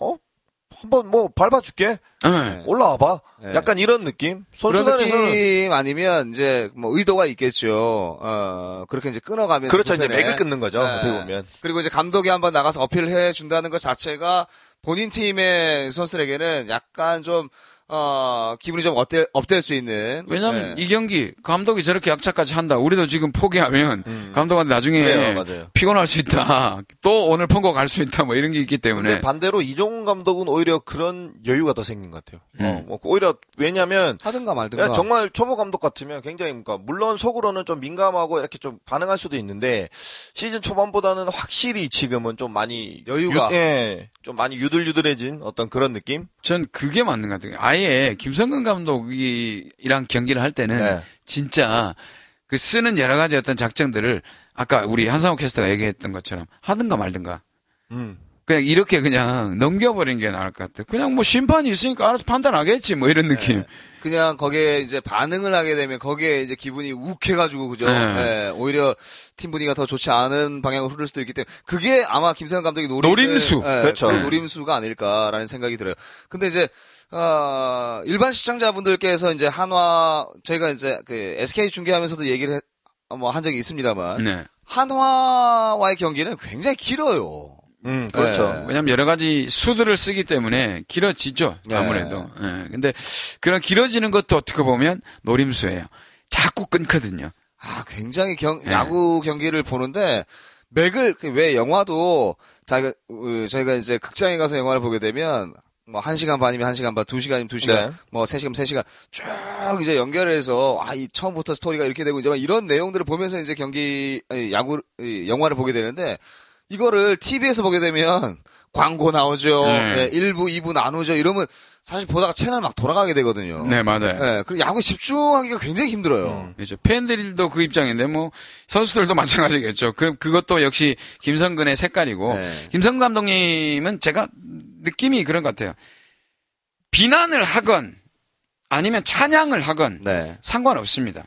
한번 뭐 밟아줄게 네. 올라와봐 네. 약간 이런 느낌 선수단에서는 느낌 아니면 이제 뭐 의도가 있겠죠. 어, 그렇게 이제 끊어가면서. 그렇죠 이제 불편해. 맥을 끊는 거죠 네. 어떻게 보면 그리고 이제 감독이 한번 나가서 어필을 해 준다는 것 자체가 본인 팀의 선수들에게는 약간 좀, 어, 기분이 좀 업될, 업될 수 있는. 왜냐면 네. 이 경기 감독이 저렇게 약차까지 한다. 우리도 지금 포기하면 음. 감독한테 나중에 그래요, 맞아요. 피곤할 수 있다. 또 오늘 펑고 갈 수 있다. 뭐 이런 게 있기 때문에. 근데 반대로 이종훈 감독은 오히려 그런 여유가 더 생긴 것 같아요. 어, 음. 뭐 오히려 왜냐면 하든가 말든가. 정말 초보 감독 같으면 굉장히 그러니까 물론 속으로는 좀 민감하고 이렇게 좀 반응할 수도 있는데 시즌 초반보다는 확실히 지금은 좀 많이 여유가. 유, 예, 좀 많이 유들유들해진 어떤 그런 느낌. 전 그게 맞는 것 같아요. 아예 김성근 감독이랑 경기를 할 때는 네. 진짜 그 쓰는 여러 가지 어떤 작전들을 아까 우리 한상호 캐스터가 얘기했던 것처럼 하든가 말든가. 음. 그냥 이렇게 그냥 넘겨버리는 게 나을 것 같아요. 그냥 뭐 심판이 있으니까 알아서 판단하겠지 뭐 이런 느낌. 그냥 거기에 이제 반응을 하게 되면 거기에 이제 기분이 욱해가지고 그죠. 네. 예, 오히려 팀 분위기가 더 좋지 않은 방향으로 흐를 수도 있기 때문에 그게 아마 김세현 감독이 노리는 노림수. 예, 그렇죠. 그 노림수가 아닐까라는 생각이 들어요. 근데 이제 어, 일반 시청자분들께서 이제 한화 저희가 이제 그 SK 중계하면서도 얘기를 뭐 한 적이 있습니다만 네. 한화와의 경기는 굉장히 길어요. 음, 그렇죠. 네. 왜냐하면 여러 가지 수들을 쓰기 때문에 길어지죠. 네. 아무래도. 예. 근데 그런 길어지는 것도 어떻게 보면 노림수예요. 자꾸 끊거든요. 아, 굉장히 경, 네. 야구 경기를 보는데, 맥을, 그왜 영화도, 자기가, 어, 저희가 이제 극장에 가서 영화를 보게 되면, 뭐, 한 시간 반이면 한 시간 반, 두 시간이면 두 시간, 네. 뭐, 세 시간, 세 시간, 쭉 이제 연결해서, 아, 이 처음부터 스토리가 이렇게 되고, 이제 막 이런 내용들을 보면서 이제 경기, 야구, 이 영화를 보게 되는데, 이거를 TV에서 보게 되면, 광고 나오죠. 네. 네, 1부, 2부 나누죠. 이러면, 사실 보다가 채널 막 돌아가게 되거든요. 네, 맞아요. 네, 그리고 야구에 집중하기가 굉장히 힘들어요. 그렇죠. 팬들도 그 입장인데 뭐 선수들도 마찬가지겠죠. 그럼 그것도 역시 김성근의 색깔이고 네. 김성근 감독님은 제가 느낌이 그런 것 같아요. 비난을 하건 아니면 찬양을 하건 네. 상관없습니다.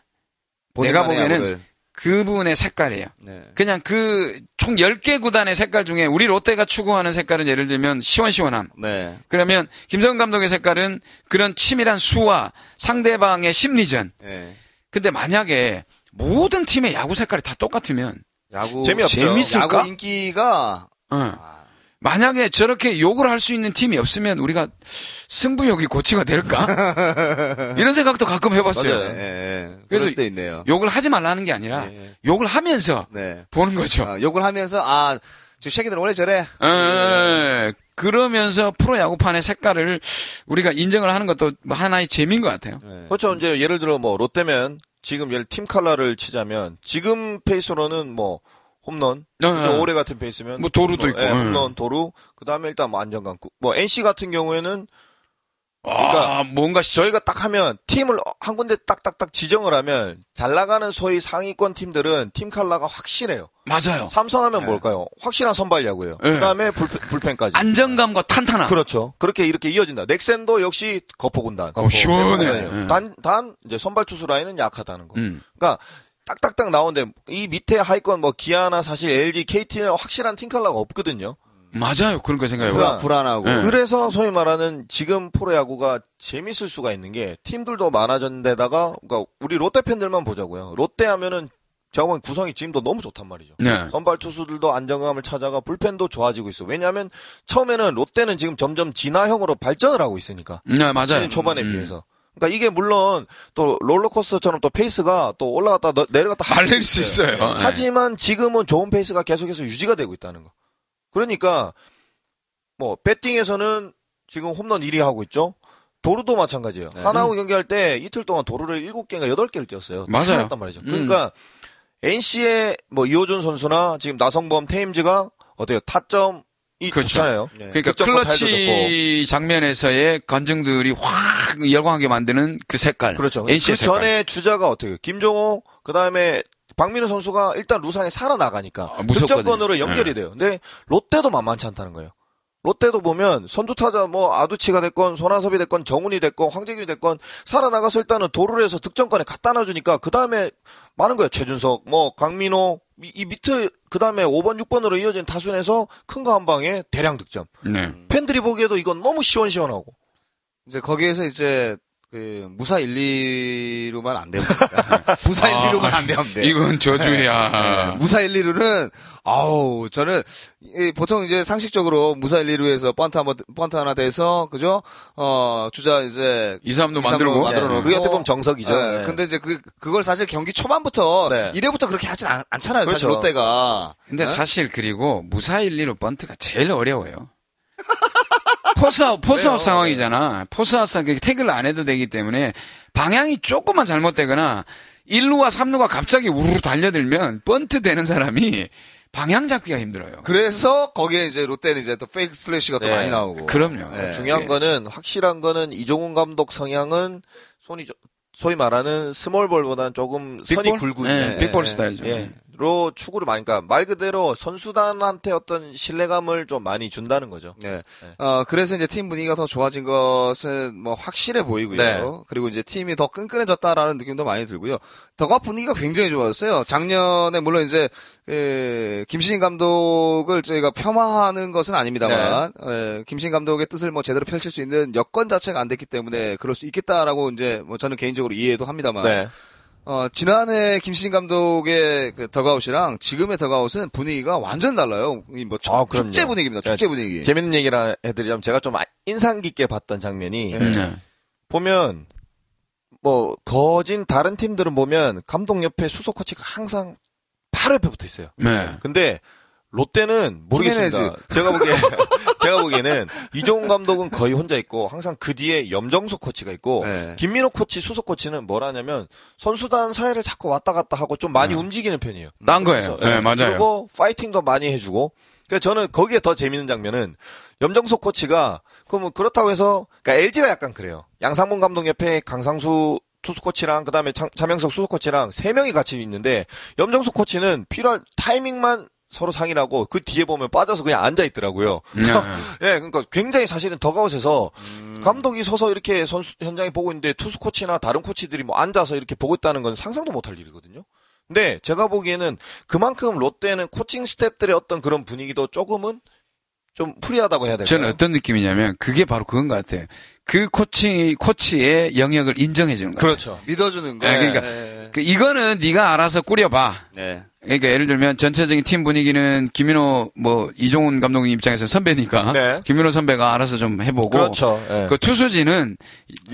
내가 보기에는 야구를. 그분의 색깔이에요. 네. 그냥 그 총 10개 구단의 색깔 중에 우리 롯데가 추구하는 색깔은 예를 들면 시원시원함. 네. 그러면 김성근 감독의 색깔은 그런 치밀한 수와 상대방의 심리전. 네. 근데 만약에 모든 팀의 야구 색깔이 다 똑같으면 야구 재미없죠. 재밌을까? 야구 인기가 어. 만약에 저렇게 욕을 할 수 있는 팀이 없으면 우리가 승부욕이 고치가 될까? 이런 생각도 가끔 해봤어요. 맞아요. 예, 예. 그래서 그럴 수도 있네요. 욕을 하지 말라는 게 아니라 예. 욕을 하면서 네. 보는 거죠. 어, 욕을 하면서 아, 저 새끼들 원래 저래. 예, 그러면서 프로 야구판의 색깔을 우리가 인정을 하는 것도 뭐 하나의 재미인 것 같아요. 네. 그렇죠. 이제 예를 들어 뭐 롯데면 지금 예를 팀 칼라를 치자면 지금 페이스로는 뭐 홈런, 어, 그죠? 어. 올해 같은 페이스면 뭐 도루도 홈런, 있고. 예, 예. 홈런, 도루. 그 다음에 일단 뭐 안정감. 뭐 NC 같은 경우에는 아, 뭔가 시- 저희가 딱 하면 팀을 한 군데 딱딱딱 지정을 하면 잘 나가는 소위 상위권 팀들은 팀 칼라가 확실해요. 맞아요. 삼성하면 뭘까요? 확실한 선발야구예요. 네. 그다음에 불펜, 불펜 까지. 안정감과 탄탄함. 그렇죠. 그렇게 이렇게 이어진다. 넥센도 역시 거포군단. 어, 시원해. 네. 단, 단 이제 선발 투수 라인은 약하다는 거. 음. 그러니까 딱딱딱 나오는데 이 밑에 하위권 뭐 기아나 사실 LG, KT는 확실한 팀 칼라가 없거든요. 맞아요. 그런 거 생각해요. 그러니까 불안하고. 네. 그래서 소위 말하는 지금 프로야구가 재밌을 수가 있는 게 팀들도 많아졌는데다가 그러니까 우리 롯데 팬들만 보자고요. 롯데 하면은 제가 보면 구성이 지금도 너무 좋단 말이죠. 네. 선발 투수들도 안정감을 찾아가 불펜도 좋아지고 있어. 왜냐하면 처음에는 롯데는 지금 점점 진화형으로 발전을 하고 있으니까. 네, 맞아요. 시즌 초반에 음. 비해서. 그러니까 이게 물론 또 롤러코스터처럼 또 페이스가 또 올라갔다 너- 내려갔다 할 말릴 수수 있어요. 네. 하지만 지금은 좋은 페이스가 계속해서 유지가 되고 있다는 거. 그러니까 뭐 배팅에서는 지금 홈런 1위 하고 있죠. 도루도 마찬가지예요. 네. 한화하고 경기할 때 이틀 동안 도루를 7개인가 8개를 뛰었어요. 맞아요. 단 말이죠. 음. 그러니까 NC의 뭐 이호준 선수나 지금 나성범 테임즈가 어때요? 타점이 그렇죠. 좋잖아요. 네. 그러니까 득점 클러치 장면에서의 관중들이 확 열광하게 만드는 그 색깔. 그렇죠. 그 색깔. 전에 주자가 어떻게? 김종호 그다음에 박민우 선수가 일단 루상에 살아나가니까 아. 득점권으로 연결이 돼요. 근데 롯데도 만만치 않다는 거예요. 롯데도 보면 선두 타자 뭐 아두치가 됐건 손아섭이 됐건 정훈이 됐건 황재균이 됐건 살아나가서 일단은 도루를 해서 득점권에 갖다 놔주니까 그 다음에 많은 거예요. 최준석, 뭐 강민호 이, 이 밑에 그 다음에 5번, 6번으로 이어진 타순에서 큰 거 한 방에 대량 득점. 네. 팬들이 보기에도 이건 너무 시원시원하고. 이제 거기에서 이제 그 무사 1, 2로만 안 되면 됩니다. 무사 1, 2로만 안 되면 돼. 이건 저주야. 네. 무사 1, 2루는 아우 저는 이 보통 이제 상식적으로 무사 1, 2루에서 번트 한번 번트 하나 돼서 그죠? 어 주자 이제 2, 3도 이, 삼도 만들고. 만들어 놓고. 그게 어떻게 보면 정석이죠. 예, 네. 근데 이제 그 그걸 사실 경기 초반부터 네. 이래부터 그렇게 하진 않, 않잖아요. 사실 그렇죠. 롯데가. 근데 예? 사실 그리고 무사 1, 2로 번트가 제일 어려워요. 포스아웃, 포스아웃? 상황이잖아. 포스아웃 상황, 태그를 안 해도 되기 때문에 방향이 조금만 잘못되거나 1루와 3루가 갑자기 우르르 달려들면 번트 대는 사람이 방향 잡기가 힘들어요. 그래서 거기에 이제 롯데는 이제 또 fake slash가 또 네. 많이 나오고. 그럼요. 예. 중요한 예. 거는 확실한 거는 이종운 감독 성향은 손이 좀- 소위 말하는 small ball보다는 조금 선이 big ball? 굵은 예, 예, big ball 예, 스타일이죠. 예. 로 추구를 많이, 그러니까 말 그대로 선수단한테 어떤 신뢰감을 좀 많이 준다는 거죠. 네. 어, 그래서 이제 팀 분위기가 더 좋아진 것은 뭐 확실해 보이고요. 네. 그리고 이제 팀이 더 끈끈해졌다라는 느낌도 많이 들고요. 더가 분위기가 굉장히 좋아졌어요. 작년에 물론 이제 에, 김신인 감독을 저희가 폄하하는 것은 아닙니다만 에, 김신인 감독의 뜻을 뭐 제대로 펼칠 수 있는 여건 자체가 안 됐기 때문에 그럴 수 있겠다라고 이제 뭐 저는 개인적으로 이해도 합니다만 네. 어, 지난해 김신인 감독의 그 더가웃이랑 지금의 더가웃은 분위기가 완전 달라요. 이뭐 아. 축제 분위기입니다. 축제 분위기. 재밌는 얘기를 해드리자면 제가 좀 아- 인상 깊게 봤던 장면이 네. 보면 뭐 거진 다른 팀들은 보면 감독 옆에 수석 코치가 항상 바로 옆에 붙어 있어요. 네. 근데 롯데는 모르겠습니다. 제가 보기에 제가 보기에는 이종훈 감독은 거의 혼자 있고 항상 그 뒤에 염정석 코치가 있고 네. 김민호 코치 수석 코치는 뭐라냐면 선수단 사이를 자꾸 왔다 갔다 하고 좀 많이 움직이는 편이에요. 딴 거예요. 그래서, 네, 예, 맞아요. 그리고 파이팅도 많이 해주고. 그러니까 저는 거기에 더 재밌는 장면은 염정석 코치가 그뭐 그렇다고 해서 그러니까 LG가 약간 그래요. 양상문 감독 옆에 강상수 투수 코치랑 그다음에 장, 자명석 수석 코치랑 세 명이 같이 있는데 염정석 코치는 필요한 타이밍만 서로 상의하고 그 뒤에 보면 빠져서 그냥 앉아 있더라고요. 네. 예, 그러니까 굉장히 사실은 더가웃에서 감독이 서서 이렇게 선수 현장에 보고 있는데 투수 코치나 다른 코치들이 뭐 앉아서 이렇게 보고 있다는 건 상상도 못할 일이거든요. 근데 제가 보기에는 그만큼 롯데는 코칭 스탭들의 어떤 그런 분위기도 조금은 좀 프리하다고 해야 될까요? 저는 어떤 느낌이냐면 그게 바로 그건 것 같아요. 그 코치 코치의 영역을 인정해 주는 거예요. 그렇죠. 믿어주는 거. 네, 그러니까 네. 그 이거는 네가 알아서 꾸려봐. 네. 그러니까 예를 들면 전체적인 팀 분위기는 김민호 뭐 이종훈 감독님 입장에서 선배니까 네. 김민호 선배가 알아서 좀 해보고 그렇죠. 예. 그 투수진은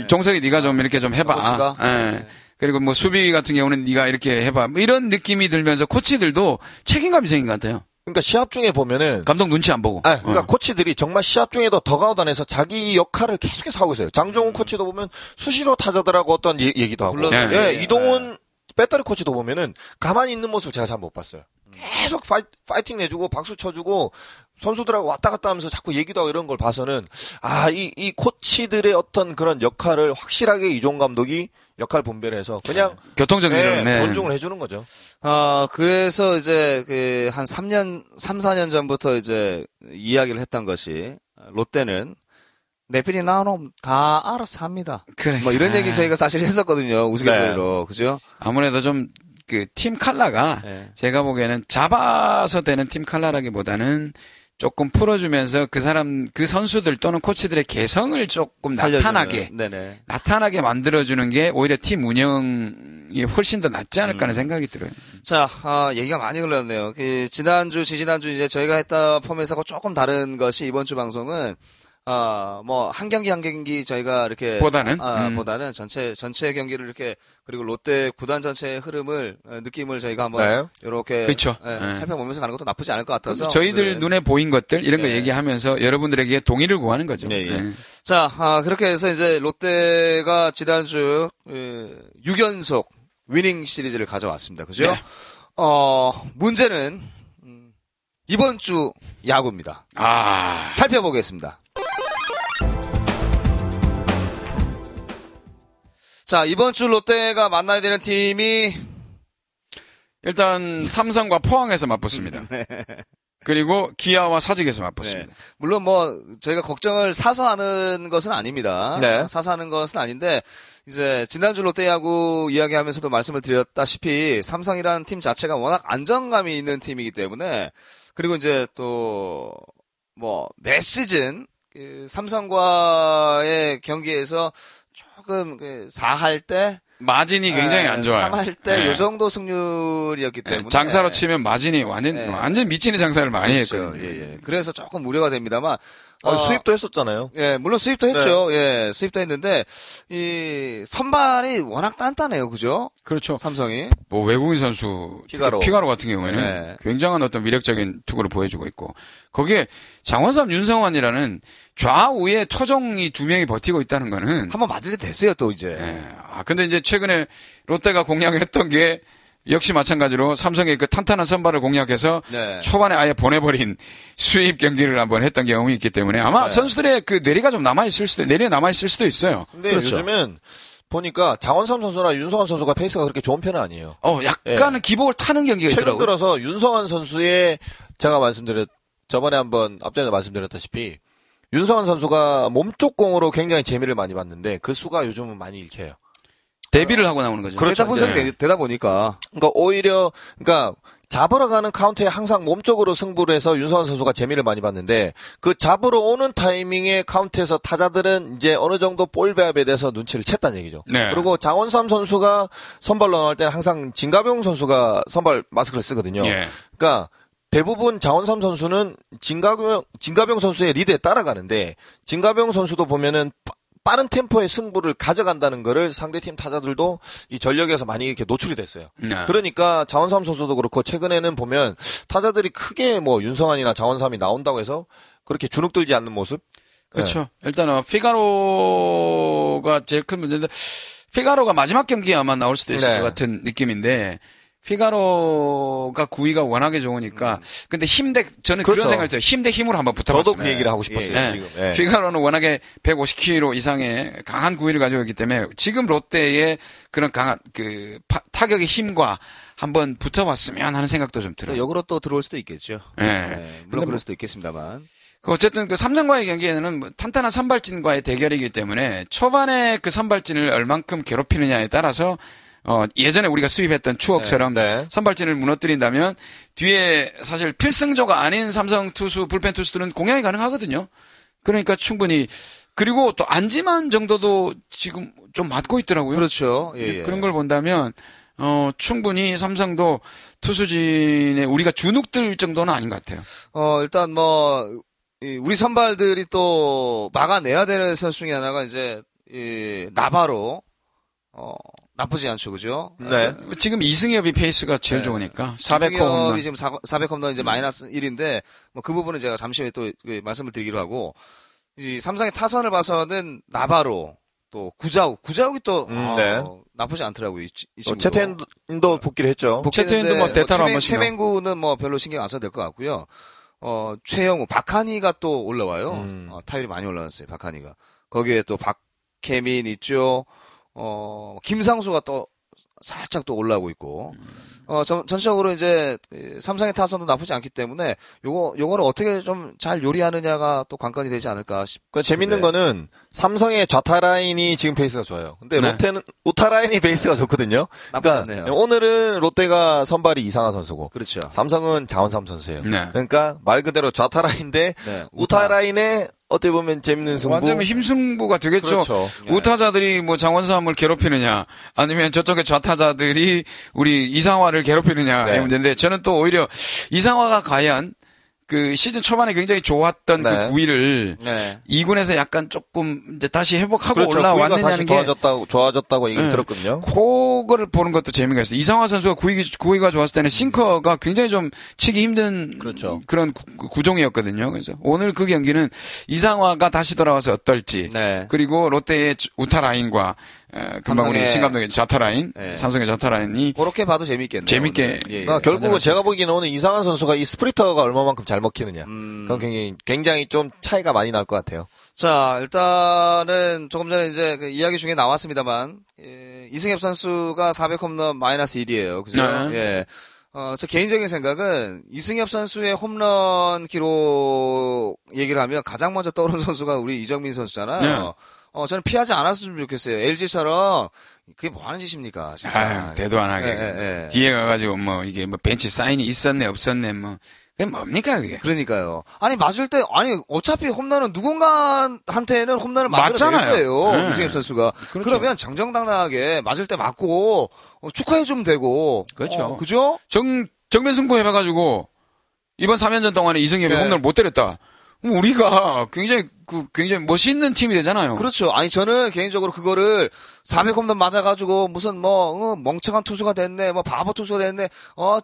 정석이 네가 좀 이렇게 좀 해봐. 예. 네. 그리고 뭐 수비 같은 경우는 네가 이렇게 해봐. 뭐 이런 느낌이 들면서 코치들도 책임감이 생긴 것 같아요. 그러니까 시합 중에 보면은 감독 눈치 안 보고. 아, 그러니까 어. 코치들이 정말 시합 중에도 더가웃 안에서 자기 역할을 계속해서 하고 있어요. 장종훈 코치도 보면 수시로 타자들하고 어떤 얘- 얘기도 하고. 네. 예, 얘기. 이동훈 배터리 코치도 보면은 가만히 있는 모습 제가 잘 못 봤어요. 계속 파이, 파이팅 내주고 박수 쳐주고 선수들하고 왔다 갔다 하면서 자꾸 얘기도 하고 이런 걸 봐서는 아, 이, 이 코치들의 어떤 그런 역할을 확실하게 이종 감독이 역할 분배를 해서 그냥 교통정리를 네, 네. 존중을 해주는 거죠. 아, 그래서 이제 그 한 3년, 3, 4년 전부터 이제 이야기를 했던 것이 롯데는 내필이 나오면 다 알아서 합니다. 그래. 뭐 이런 아, 얘기 저희가 사실 했었거든요. 우스갯소리로. 그죠? 아무래도 좀 그 팀 칼라가 네. 제가 보기에는 잡아서 되는 팀 칼라라기보다는 조금 풀어주면서 그 사람 그 선수들 또는 코치들의 개성을 조금 살려주는. 나타나게 네네. 나타나게 만들어주는 게 오히려 팀 운영이 훨씬 더 낫지 않을까 하는 생각이 들어요. 자, 아, 얘기가 많이 흘렀네요. 그, 지난주, 지지난주 이제 저희가 했던 포맷하고 조금 다른 것이 이번 주 방송은, 아, 뭐, 한 경기 한 경기 저희가 이렇게. 보다는? 아, 음. 보다는 전체, 전체 경기를 이렇게, 그리고 롯데 구단 전체의 흐름을, 어, 느낌을 저희가 한번. 네. 이렇게. 그쵸. 예, 네. 살펴보면서 가는 것도 나쁘지 않을 것 같아서. 저희들 네. 눈에 보인 것들 이런 거 네. 얘기하면서 여러분들에게 동의를 구하는 거죠. 예, 예. 네. 자, 아, 그렇게 해서 이제 롯데가 지난주, 예, 6연속 위닝 시리즈를 가져왔습니다. 그죠? 네. 어, 문제는, 음, 이번 주 야구입니다. 아, 살펴보겠습니다. 자, 이번 주 롯데가 만나야 되는 팀이, 일단 삼성과 포항에서 맞붙습니다. 그리고 기아와 사직에서 네. 맞붙습니다. 물론 뭐, 저희가 걱정을 사서 하는 것은 아닙니다. 네. 사서 하는 것은 아닌데, 이제, 지난주 롯데야구 이야기하면서도 말씀을 드렸다시피, 삼성이라는 팀 자체가 워낙 안정감이 있는 팀이기 때문에, 그리고 이제 또, 뭐, 매 시즌, 그 삼성과의 경기에서 조금, 그, 4할 때, 마진이 굉장히 안 좋아요. 3할 때, 네. 요 정도 승률이었기 네, 때문에. 장사로 치면 마진이 완전 네. 완전 미치는 장사를 많이 그렇죠. 했거든요. 예, 예. 그래서 조금 우려가 됩니다만, 어, 어, 수입도 했었잖아요. 예, 물론 수입도 했죠. 네. 예, 수입도 했는데, 이, 선발이 워낙 단단해요. 그죠? 그렇죠. 삼성이. 뭐 외국인 선수 피가로. 피가로 같은 경우에는 네. 굉장한 어떤 위력적인 투구를 보여주고 있고 거기에 장원삼 윤성환이라는 좌우에 토종이 두 명이 버티고 있다는 거는 한번 맞을 때 됐어요, 또 이제. 예. 아 근데 이제 최근에 롯데가 공략했던 게 역시 마찬가지로 삼성의 그 탄탄한 선발을 공략해서 네. 초반에 아예 보내버린 sweep 경기를 한번 했던 경험이 있기 때문에 아마 네. 선수들의 그 뇌리가 좀 남아있을 수도, 뇌리가 남아있을 수도 있어요. 근데 그렇죠. 요즘은 보니까 장원삼 선수나 윤성환 선수가 페이스가 그렇게 좋은 편은 아니에요. 어, 약간은 기복을 타는 경기가 최근 있더라고요. 들어서 윤성환 선수의 제가 말씀드렸 저번에 한번 앞전에 말씀드렸다시피 윤성환 선수가 몸쪽 공으로 굉장히 재미를 많이 봤는데 그 수가 요즘은 많이 읽혀요. 대비를 하고 나오는 거죠. 그렇죠. 분석이 네. 되- 되다 보니까 그러니까 오히려 그러니까 잡으러 가는 카운트에 항상 몸쪽으로 승부를 해서 윤성환 선수가 재미를 많이 봤는데 그 잡으러 오는 타이밍에 카운트에서 타자들은 이제 어느 정도 볼 배합에 대해서 눈치를 챘다는 얘기죠. 네. 그리고 장원삼 선수가 선발로 나올 때는 항상 진갑용 선수가 선발 마스크를 쓰거든요. 예. 그러니까 대부분 장원삼 선수는 진갑용 진갑용 선수의 리드에 따라가는데 진갑용 선수도 보면은 빠- 빠른 템포의 승부를 가져간다는 거를 상대팀 타자들도 이 전력에서 많이 이렇게 노출이 됐어요. 네. 그러니까 장원삼 선수도 그렇고 최근에는 보면 타자들이 크게 뭐 윤성환이나 장원삼이 나온다고 해서 그렇게 주눅 들지 않는 모습. 그렇죠. 일단은 피가로가 제일 큰 문제인데 피가로가 마지막 경기에 아마 나올 수도 있을 네. 것 같은 느낌인데 피가로가 구위가 워낙에 좋으니까 근데 힘대 저는 그런 그렇죠. 생각이 들어요. 힘대 힘으로 한번 저도 붙어봤습니다. 그 얘기를 하고 싶었어요 예. 지금. 예. 피가로는 워낙에 150kg 이상의 강한 구위를 가지고 있기 때문에 지금 롯데의 그런 강한 그 파- 타격의 힘과 한번 붙어봤으면 하는 생각도 좀또 들어요. 역으로 또 들어올 수도 있겠죠. 예. 네, 근데 물론 뭐- 그럴 수도 있겠습니다만. 그 어쨌든 그 삼성과의 경기에는 뭐 탄탄한 선발진과의 대결이기 때문에 초반에 그 선발진을 얼만큼 괴롭히느냐에 따라서 어 예전에 우리가 수입했던 추억처럼 네. 선발진을 무너뜨린다면 뒤에 사실 필승조가 아닌 삼성 투수 불펜 투수들은 공략이 가능하거든요. 그러니까 충분히 그리고 또 안지만 정도도 지금 좀 맞고 있더라고요. 그렇죠. 예, 예. 그런 걸 본다면 어 충분히 삼성도 투수진에 우리가 주눅들 정도는 아닌 것 같아요. 어, 일단 뭐, 이 우리 선발들이 또 막아내야 되는 선수 중에 하나가 이제, 이 나바로, 어, 나쁘지 않죠, 그죠? 네. 지금 이승엽이 페이스가 제일 네. 좋으니까 400호 이승엽이 홈런. 지금 400 홈런 이제 마이너스 1인데, 뭐 그 부분은 제가 잠시 후에 또그 말씀을 드리기로 하고, 이 삼성의 타선을 봐서는 나바로, 또 구자욱, 구자욱이 또, 음, 어, 네. 나쁘지 않더라고요, 이, 치- 이또 친구도. 채태인도 복귀를 했죠. 채태현도 뭐 대타로 한 번씩 최맹구는 뭐 별로 신경 안 써도 될 것 같고요. 어, 최영우, 박한희가 또 올라와요. 음. 어, 타율이 많이 올라왔어요, 박한희가. 거기에 또 박혜민 있죠. 어, 김상수가 또 살짝 또 올라오고 있고. 어, 전, 전적으로 이제 이 삼성의 타선도 나쁘지 않기 때문에 요거 요거를 어떻게 좀 잘 요리하느냐가 또 관건이 되지 않을까 싶. 그 재밌는 네. 거는 삼성의 좌타 라인이 지금 베이스가 좋아요. 근데 네. 롯데는 우타 라인이 베이스가 좋거든요. 그러니까 않네요. 오늘은 롯데가 선발이 이상한 선수고 그렇죠. 삼성은 장원삼 선수예요. 네. 그러니까 말 그대로 좌타 라인인데 네, 우타 라인에 어떻게 보면 재밌는 승부. 완전 힘승부가 되겠죠. 그렇죠. 네. 우타자들이 뭐 장원삼을 괴롭히느냐, 아니면 저쪽의 좌타자들이 우리 이상화를 괴롭히느냐의 네. 문제인데, 저는 또 오히려 이상화가 과연 그 시즌 초반에 굉장히 좋았던 네. 그 구위를 네. 2군에서 약간 조금 이제 다시 회복하고 그렇죠. 올라왔느냐는 게 좋아졌다고 좋아졌다고 얘기를 네. 들었거든요. 그거를 보는 것도 재미가 있어요. 이상화 선수가 구위, 구위가 좋았을 때는 싱커가 굉장히 좀 치기 힘든 그렇죠. 런 구 종이었거든요. 그래서 오늘 그 경기는 이상화가 다시 돌아와서 어떨지 네. 그리고 롯데의 우타 라인과 에, 금방 우리 신감독의 좌타 라인, 네. 삼성의 좌타 라인이 그렇게 봐도 재밌겠네요. 재밌게. 예, 예. 그러니까 결국은 제가 보기에는 오늘 이상한 선수가 이 스프리터가 얼마만큼 잘 먹히느냐. 음. 그건 굉장히, 굉장히 좀 차이가 많이 날 것 같아요. 자, 일단은 조금 전에 이제 그 이야기 중에 나왔습니다만, 예, 이승엽 선수가 400홈런 마이너스 1이에요. 그죠? 네. 예. 어, 저 개인적인 생각은 이승엽 선수의 홈런 기록 얘기를 하면 가장 먼저 떠오르는 선수가 우리 이정민 선수잖아요. 네. 어, 저는 피하지 않았으면 좋겠어요. LG처럼 그게 뭐 하는 짓입니까? 진짜. 아유, 대도 안 하게 예, 예, 예. 뒤에 가가지고 뭐 이게 뭐 벤치 사인이 있었네 없었네 뭐 그게 뭡니까 그게 그러니까요. 아니 맞을 때 아니 어차피 홈런은 누군가한테는 홈런을 맞잖아요. 낼 거예요. 네. 이승엽 선수가. 그렇죠. 그러면 정정당당하게 맞을 때 맞고 어, 축하해 주면 되고. 그렇죠. 어, 그죠? 정 정면 승부 해 봐가지고 이번 3연전 동안에 이승엽이 네. 홈런을 못 때렸다. 그럼 우리가 굉장히 그 굉장히 멋있는 팀이 되잖아요. 그렇죠. 아니 저는 개인적으로 그거를 400홈런 맞아가지고 무슨 뭐 어, 멍청한 투수가 됐네, 뭐 바보 투수가 됐네, 어.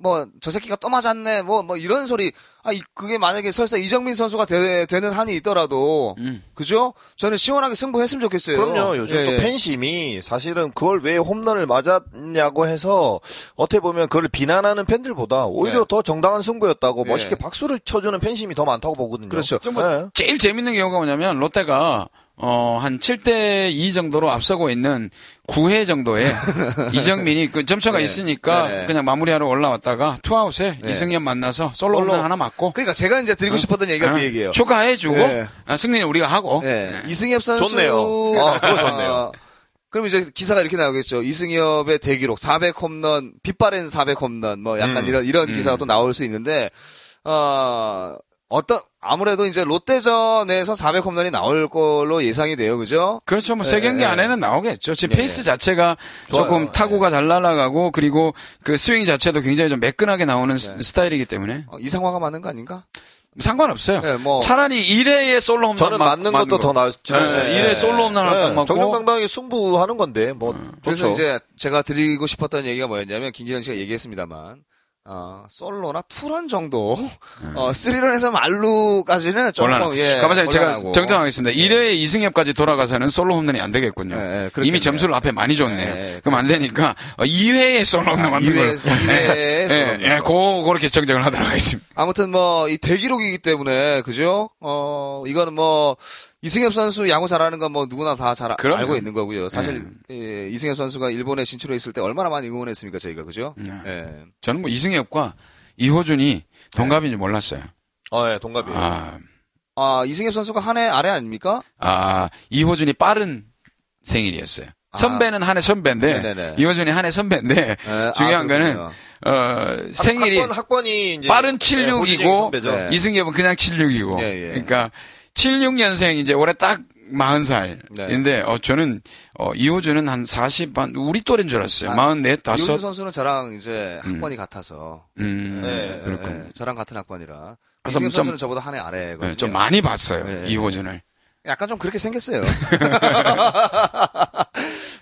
뭐, 저 새끼가 또 맞았네, 뭐, 뭐, 이런 소리. 아, 이- 그게 만약에 설사 이정민 선수가 되, 는 한이 있더라도, 음. 그죠? 저는 시원하게 승부했으면 좋겠어요. 그럼요. 요즘 예, 또 예. 팬심이 사실은 그걸 왜 홈런을 맞았냐고 해서 어떻게 보면 그걸 비난하는 팬들보다 오히려 네. 더 정당한 승부였다고 네. 멋있게 박수를 쳐주는 팬심이 더 많다고 보거든요. 그렇죠. 좀뭐 네. 제일 재밌는 경우가 뭐냐면 롯데가 어, 한 7대 2 정도로 앞서고 있는 9회 정도에 이정민이 그 점수가 네. 있으니까 네. 그냥 마무리하러 올라왔다가 투아웃에 네. 이승엽 만나서 솔로. 홈런 하나 맞고 그러니까 제가 이제 드리고 싶었던 얘기가 어, 그 얘기예요. 축하해주고 네. 아, 승리는 우리가 하고 네. 이승엽 선수 좋네요. 어, 그거 좋네요. 아, 그럼 이제 기사가 이렇게 나오겠죠. 이승엽의 대기록 400 홈런, 빗바랜 400 홈런, 뭐 약간 음. 이런 이런 음. 기사가 또 나올 수 있는데 어 어떤 아무래도 이제 롯데전에서 400 홈런이 나올 걸로 예상이 돼요, 그죠? 그렇죠. 뭐 세 네, 경기 네. 안에는 나오겠죠. 지금 네, 페이스 네. 자체가 좋아요. 조금 타구가 잘 날아가고 그리고 그 스윙 자체도 굉장히 좀 매끈하게 나오는 스- 네. 스타일이기 때문에 어, 이상화가 맞는 거 아닌가? 상관없어요. 네, 뭐 차라리 1회에 솔로 홈런 저는 막- 맞는 것도 더 낫죠. 네, 일회 솔로 홈런 하나 딱 맞고. 정정당당하게 승부하는 건데 뭐 그래서 좋죠. 이제 제가 드리고 싶었던 얘기가 뭐였냐면 김기현 씨가 얘기했습니다만 어, 솔로나 투런 정도, 어, 쓰리런에서 말루까지는 조금 곤란하. 예, 가만히 제가. 정정하겠습니다. 1회에 이승엽까지 돌아가서는 솔로 홈런이 안 되겠군요. 예, 예, 이미. 점수를 앞에 많이 줬네요. 예, 예, 그럼 안 되니까 2회에 솔로 홈런 만든. 2회, 2회에 솔로 예. 예, 고, 그렇게 정정을 하도록 하겠습니다. 아무튼 뭐 이 대기록이기 때문에 그죠? 어 이거는 뭐 이승엽 선수 야구 잘하는 건 뭐 누구나 다 잘. 알고 있는 거고요. 사실 예, 이승엽 선수가 일본에 진출해 있을 때 얼마나 많이 응원했습니까 저희가 그죠? 네. 예. 저는 뭐 이승엽과 이호준이 동갑인지 몰랐어요. 어, 예, 동갑이에요. 아, 아 이승엽 선수가 한 해 아래 아닙니까? 아, 이호준이 빠른 생일이었어요. 선배는 한 해 선배인데, 아. 네네네. 이호준이 한 해 선배인데, 예, 중요한 아, 거는. 어, 생일이 학번, 학번이 이제 빠른 예, 호준이 76이고, 선배죠. 네. 이승엽은 그냥 76이고. 예, 예. 그러니까 76년생 이제 올해 딱 40살인데 네. 어 저는 어 이호준은 한 40, 한 우리 또래인 줄 알았어요. 아, 44, 이호준 5. 선수는 저랑 이제 음. 학번이 같아서 음, 네, 그렇군요. 예, 저랑 같은 학번이라 그래서 좀- 선수는 저보다 한 해 아래거든요. 네, 좀 많이 봤어요. 네. 이호준을. 약간 좀 그렇게 생겼어요.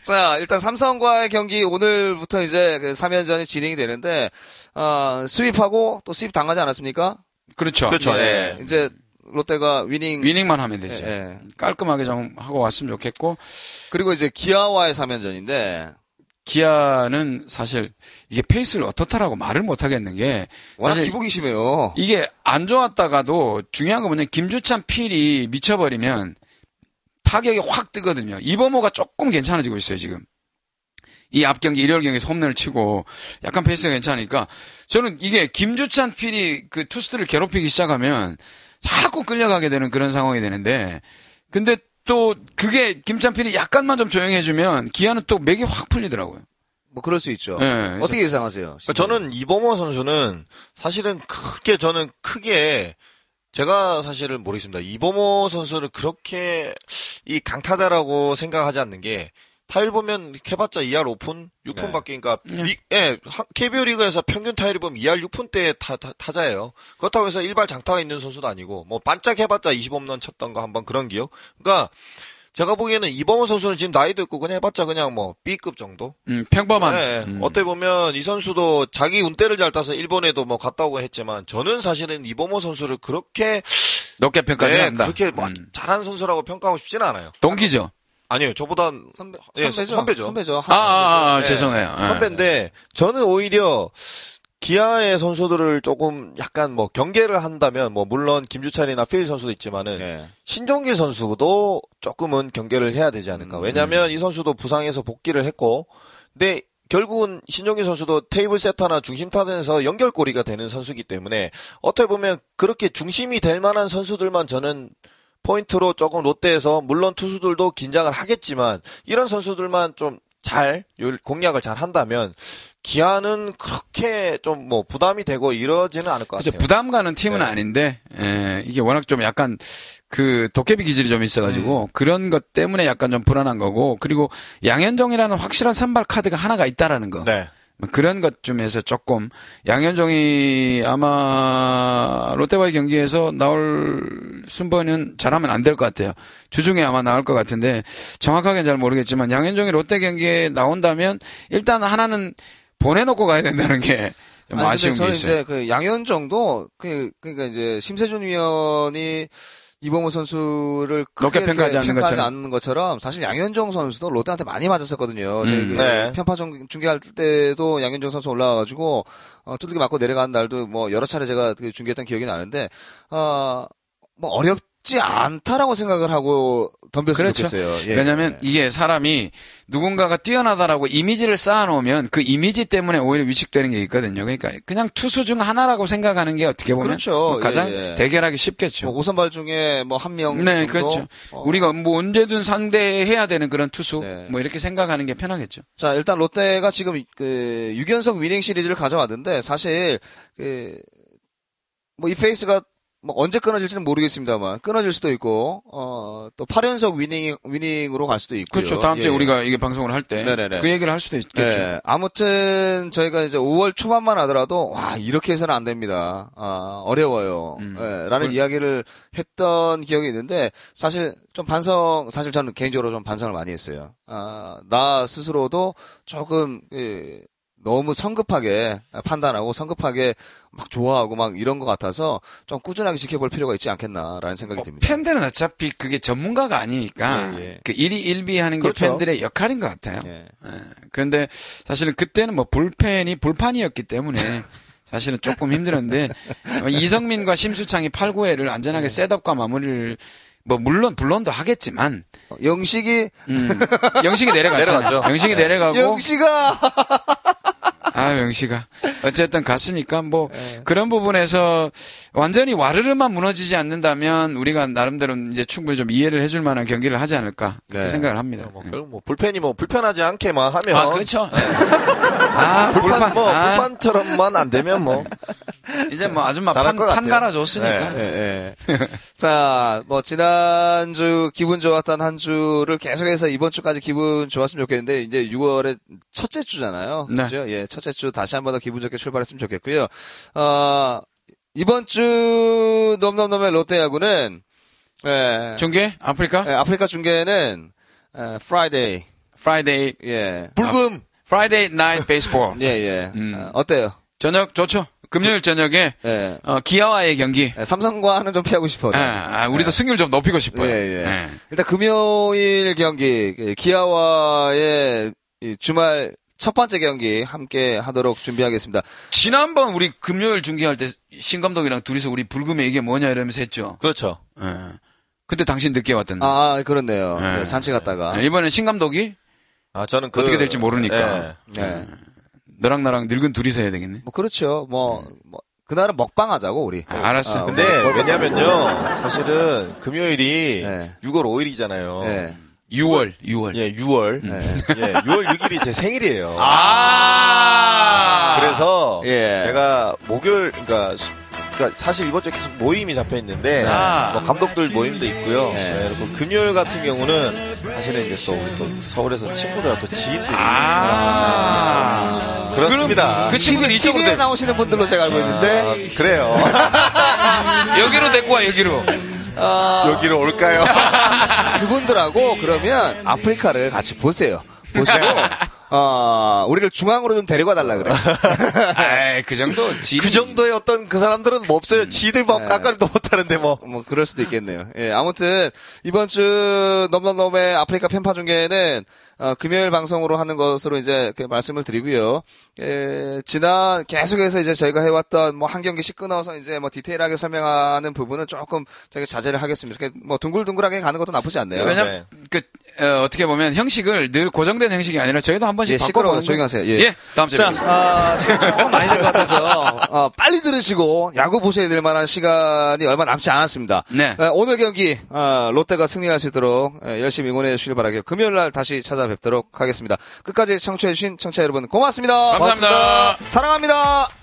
자, 일단 삼성과의 경기 오늘부터 이제 그 3연전이 진행이 되는데, 어, 스윕하고 또 스윕 당하지 않았습니까? 그렇죠. 그렇죠. 이제 롯데가 위닝. 위닝만 하면 되죠. 예, 예. 깔끔하게 좀 하고 왔으면 좋겠고 그리고 이제 기아와의 3연전인데, 기아는 사실 이게 페이스를 어떻다라고 말을 못 하겠는 게 사실 기복이 심해요. 이게 안 좋았다가도 중요한 건 뭐냐면 김주찬 필이 미쳐버리면 타격이 확 뜨거든요. 이범호가 조금 괜찮아지고 있어요, 지금. 이 앞 경기, 일요일 경기에서 홈런을 치고 약간 페이스가 괜찮으니까 저는 이게 김주찬 필이 그 투수들을 괴롭히기 시작하면 자꾸 끌려가게 되는 그런 상황이 되는데 근데 또 그게 김찬 필이 약간만 좀 조용해주면 기아는 또 맥이 확 풀리더라고요. 뭐 그럴 수 있죠. 예, 그래서 어떻게 예상하세요? 저는 이범호 선수는 사실은 크게 저는 크게 제가 사실은 모르겠습니다. 이범호 선수를 그렇게 이 강타자라고 생각하지 않는 게 타율 보면 해봤자 2할 5푼, 6푼 밖에 그러니까 네. 미- 예, 하- KBO 리그에서 평균 타율이 보면 2할 6푼대 타, 타, 타 자예요. 그렇다고 해서 일발 장타가 있는 선수도 아니고 뭐 반짝 해봤자 20홈런 쳤던 거 한번 그런 기억. 그러니까 제가 보기에는 이범호 선수는 지금 나이도 있고 그냥 해봤자 그냥 뭐 B급 정도. 음, 평범한 네, 음. 어떻게 보면 이 선수도 자기 운대를 잘 따서 일본에도 뭐 갔다 오고 했지만 저는 사실은 이범호 선수를 그렇게 높게 평가하지 네, 않는다. 그렇게 뭐 음. 잘하는 선수라고 평가하고 싶지는 않아요. 동기죠. 아니요, 저보다 선배, 예, 선배죠. 선배죠. 선배죠. 아, 아, 아, 네. 죄송해요. 예. 선배인데 저는 오히려 기아의 선수들을 조금 약간 뭐 경계를 한다면 뭐 물론 김주찬이나 필 선수도 있지만은 예. 신종기 선수도 조금은 경계를 해야 되지 않을까. 음. 왜냐하면 이 선수도 부상에서 복귀를 했고, 근데 결국은 신종기 선수도 테이블 세터나 중심 타선에서 연결고리가 되는 선수이기 때문에 어떻게 보면 그렇게 중심이 될 만한 선수들만 저는 포인트로 조금 롯데에서 물론 투수들도 긴장을 하겠지만 이런 선수들만 좀 잘 공략을 잘 한다면 기아는 그렇게 좀 뭐 부담이 되고 이러지는 않을 것 같아요. 부담 가는 팀은 네. 아닌데 에, 이게 워낙 좀 약간 그 도깨비 기질이 좀 있어가지고 그런 것 때문에 약간 좀 불안한 거고 그리고 양현종이라는 확실한 선발 카드가 하나가 있다라는 거 네. 뭐 그런 것 중에서 조금 양현종이 아마 롯데와의 경기에서 나올 순번은 잘하면 안 될 것 같아요. 주중에 아마 나올 것 같은데 정확하게는 잘 모르겠지만 양현종이 롯데 경기에 나온다면 일단 하나는 보내놓고 가야 된다는 게 좀 아쉬운 게 있어요. 이제 그 양현정도 그 그러니까 이제 심세준 위원이 이범호 선수를 크게 높게 평가하지 않는 평가하지 것처럼. 않는 것처럼 사실 양현종 선수도 롯데한테 많이 맞았었거든요. 저희 음. 그 네. 편파 중- 중계할 때도 양현종 선수 올라와가지고 어, 두들기 맞고 내려가는 날도 뭐 여러 차례 제가 그 중계했던 기억이 나는데 어 뭐 어렵 쉽지 않다라고 생각을 하고 덤볐으면 그렇죠. 좋겠어요. 예. 왜냐하면 이게 사람이 누군가가 뛰어나다라고 이미지를 쌓아놓으면 그 이미지 때문에 오히려 위축되는 게 있거든요. 그러니까 그냥 투수 중 하나라고 생각하는 게 어떻게 보면 그렇죠. 뭐 가장 예, 예. 대결하기 쉽겠죠. 뭐 오선발 중에 뭐 한 명 네, 정도? 그렇죠. 어. 우리가 뭐 언제든 상대해야 되는 그런 투수 네. 뭐 이렇게 생각하는 게 편하겠죠. 자, 일단 롯데가 지금 그 6연속 위닝 시리즈를 가져왔는데 사실 그 뭐 이 페이스가 뭐 언제 끊어질지는 모르겠습니다만 끊어질 수도 있고 어 또 8연속 winning winning으로 갈 수도 있고요. 그렇죠. 다음 주에 예. 우리가 이게 방송을 할 때 그. 얘기를 할 수도 있겠죠. 네, 아무튼 저희가 이제 5월 초반만 하더라도 와 이렇게 해서는 안 됩니다. 아, 어려워요. 음. 예, 라는 그- 이야기를 했던 기억이 있는데 사실 좀 반성 사실 저는 개인적으로 좀 반성을 많이 했어요. 아, 나 스스로도 조금 예, 너무 성급하게 판단하고 성급하게 막 좋아하고 막 이런 것 같아서 좀 꾸준하게 지켜볼 필요가 있지 않겠나라는 생각이 뭐 듭니다. 팬들은 어차피 그게 전문가가 아니니까 예, 예. 그 일이 일비하는 게 그렇죠. 팬들의 역할인 것 같아요. 예. 예. 그런데 사실은 그때는 뭐 불펜이 불판이었기 때문에 사실은 조금 힘들었는데 어, 이성민과 심수창이 8, 9회를 안전하게 셋업과 마무리를 뭐 물론 불론도 하겠지만 어, 영식이 음, 영식이. 내려갔죠. 영식이 내려가고 영식아 아 영식아 어쨌든 갔으니까 뭐 예. 그런 부분에서 완전히 와르르만 무너지지 않는다면 우리가 나름대로 이제 충분히 좀 이해를 해줄 만한 경기를 하지 않을까 네. 생각을 합니다. 뭐, 결국 뭐 불펜이 뭐 불편하지 않게만 하면 아 그렇죠. 아 불판, 뭐 아, 불판처럼만 안 되면 뭐 이제 뭐 아줌마 판, 것 판. 갈아줬으니까. 네. 예, 예. 자, 뭐, 지난주 기분 좋았던 한 주를 계속해서 이번 주까지 기분 좋았으면 좋겠는데, 이제 6월에 첫째 주잖아요. 네. 그죠? 예, 첫째 주 다시 한 번 더 기분 좋게 출발했으면 좋겠고요. 어, 이번 주 놈놈놈의 롯데야구는, 예, 중계 아프리카 예, 아프리카 중계는, 예, Friday, Friday 예, 불금 Friday Night Baseball 예, 예. 음. 어, 어때요? 저녁 좋죠. 금요일 저녁에 예. 어, 기아와의 경기. 예, 삼성과는 좀 피하고 싶어요. 아, 아, 우리도 승률 좀 높이고 싶어요. 예, 예. 예. 일단 금요일 경기 그 기아와의 이 주말 첫 번째 경기 함께 하도록 준비하겠습니다. 지난번 우리 금요일 중계할 때 신 감독이랑 둘이서 우리 불금에 이게 뭐냐 이러면서 했죠. 그렇죠. 예. 그때 당신 늦게 왔던데. 아, 아, 그렇네요. 예. 네, 잔치 갔다가. 예, 이번엔 신 감독이 아 저는 그 어떻게 될지 모르니까. 예. 네. 너랑 나랑 늙은 둘이서 해야 되겠네. 뭐 그렇죠. 뭐, 뭐 그날은 먹방 하자고 우리. 아, 알았어. 아, 근데 뭐, 뭐, 왜냐면요 사실은 금요일이 네. 6월 5일이잖아요. 예. 6월, 6월. 예, 6월. 예. 예, 6월 6일이 제 생일이에요. 아! 그래서 예. 제가 목요일 그러니까, 수- 그러니까 사실 이번 주에 계속 모임이 잡혀 있는데 아. 뭐 감독들 모임도 있고요. 네. 네, 그리고 금요일 같은 경우는 사실은 이제 또 우리 또 서울에서 친구들하고 또 지인들이 아. 그렇습니다. 그 친구들 이쪽으로 나오시는 분들로 제가 알고 있는데 아, 그래요. 여기로 데리고 와, 여기로. 아, 여기로 올까요? 그분들하고 그러면 아프리카를 같이 보세요. 보시고 어, 우리를 중앙으로 좀 데리고 달라 그래. 아이, 그 정도 지 그 정도의 어떤 그 사람들은 뭐 없어요. 지들 뭐 네. 아까도 못하는데 뭐. 뭐 그럴 수도 있겠네요. 예, 아무튼 이번 주 넘넘넘의 아프리카 편파 중계는 어, 금요일 방송으로 하는 것으로 이제 그 말씀을 드리고요. 예, 지난 계속해서 이제 저희가 해왔던 뭐 한 경기씩 끊어서 이제 뭐 디테일하게 설명하는 부분은 조금 저희가 자제를 하겠습니다. 이렇게 뭐 둥글둥글하게 가는 것도 나쁘지 않네요. 왜냐면 그 어, 떻게 보면 형식을 늘 고정된 형식이 아니라 저희도 한 번씩 예, 시끄러워 바꿔보는 조용히 거- 하세요. 예. 예, 다음 주에 자. 아, 시간 조금 많이 된것 같아서 어, 빨리 들으시고 야구 보셔야 될 만한 시간이 얼마 남지 않았습니다. 네. 어, 오늘 경기 어, 롯데가 승리할 수 있도록 어, 열심히 응원해 주시길 바라고요. 금요일 날 다시 찾아뵙도록 하겠습니다. 끝까지 청취해 주신 청취자 여러분 고맙습니다. 감사합니다. 고맙습니다. 사랑합니다.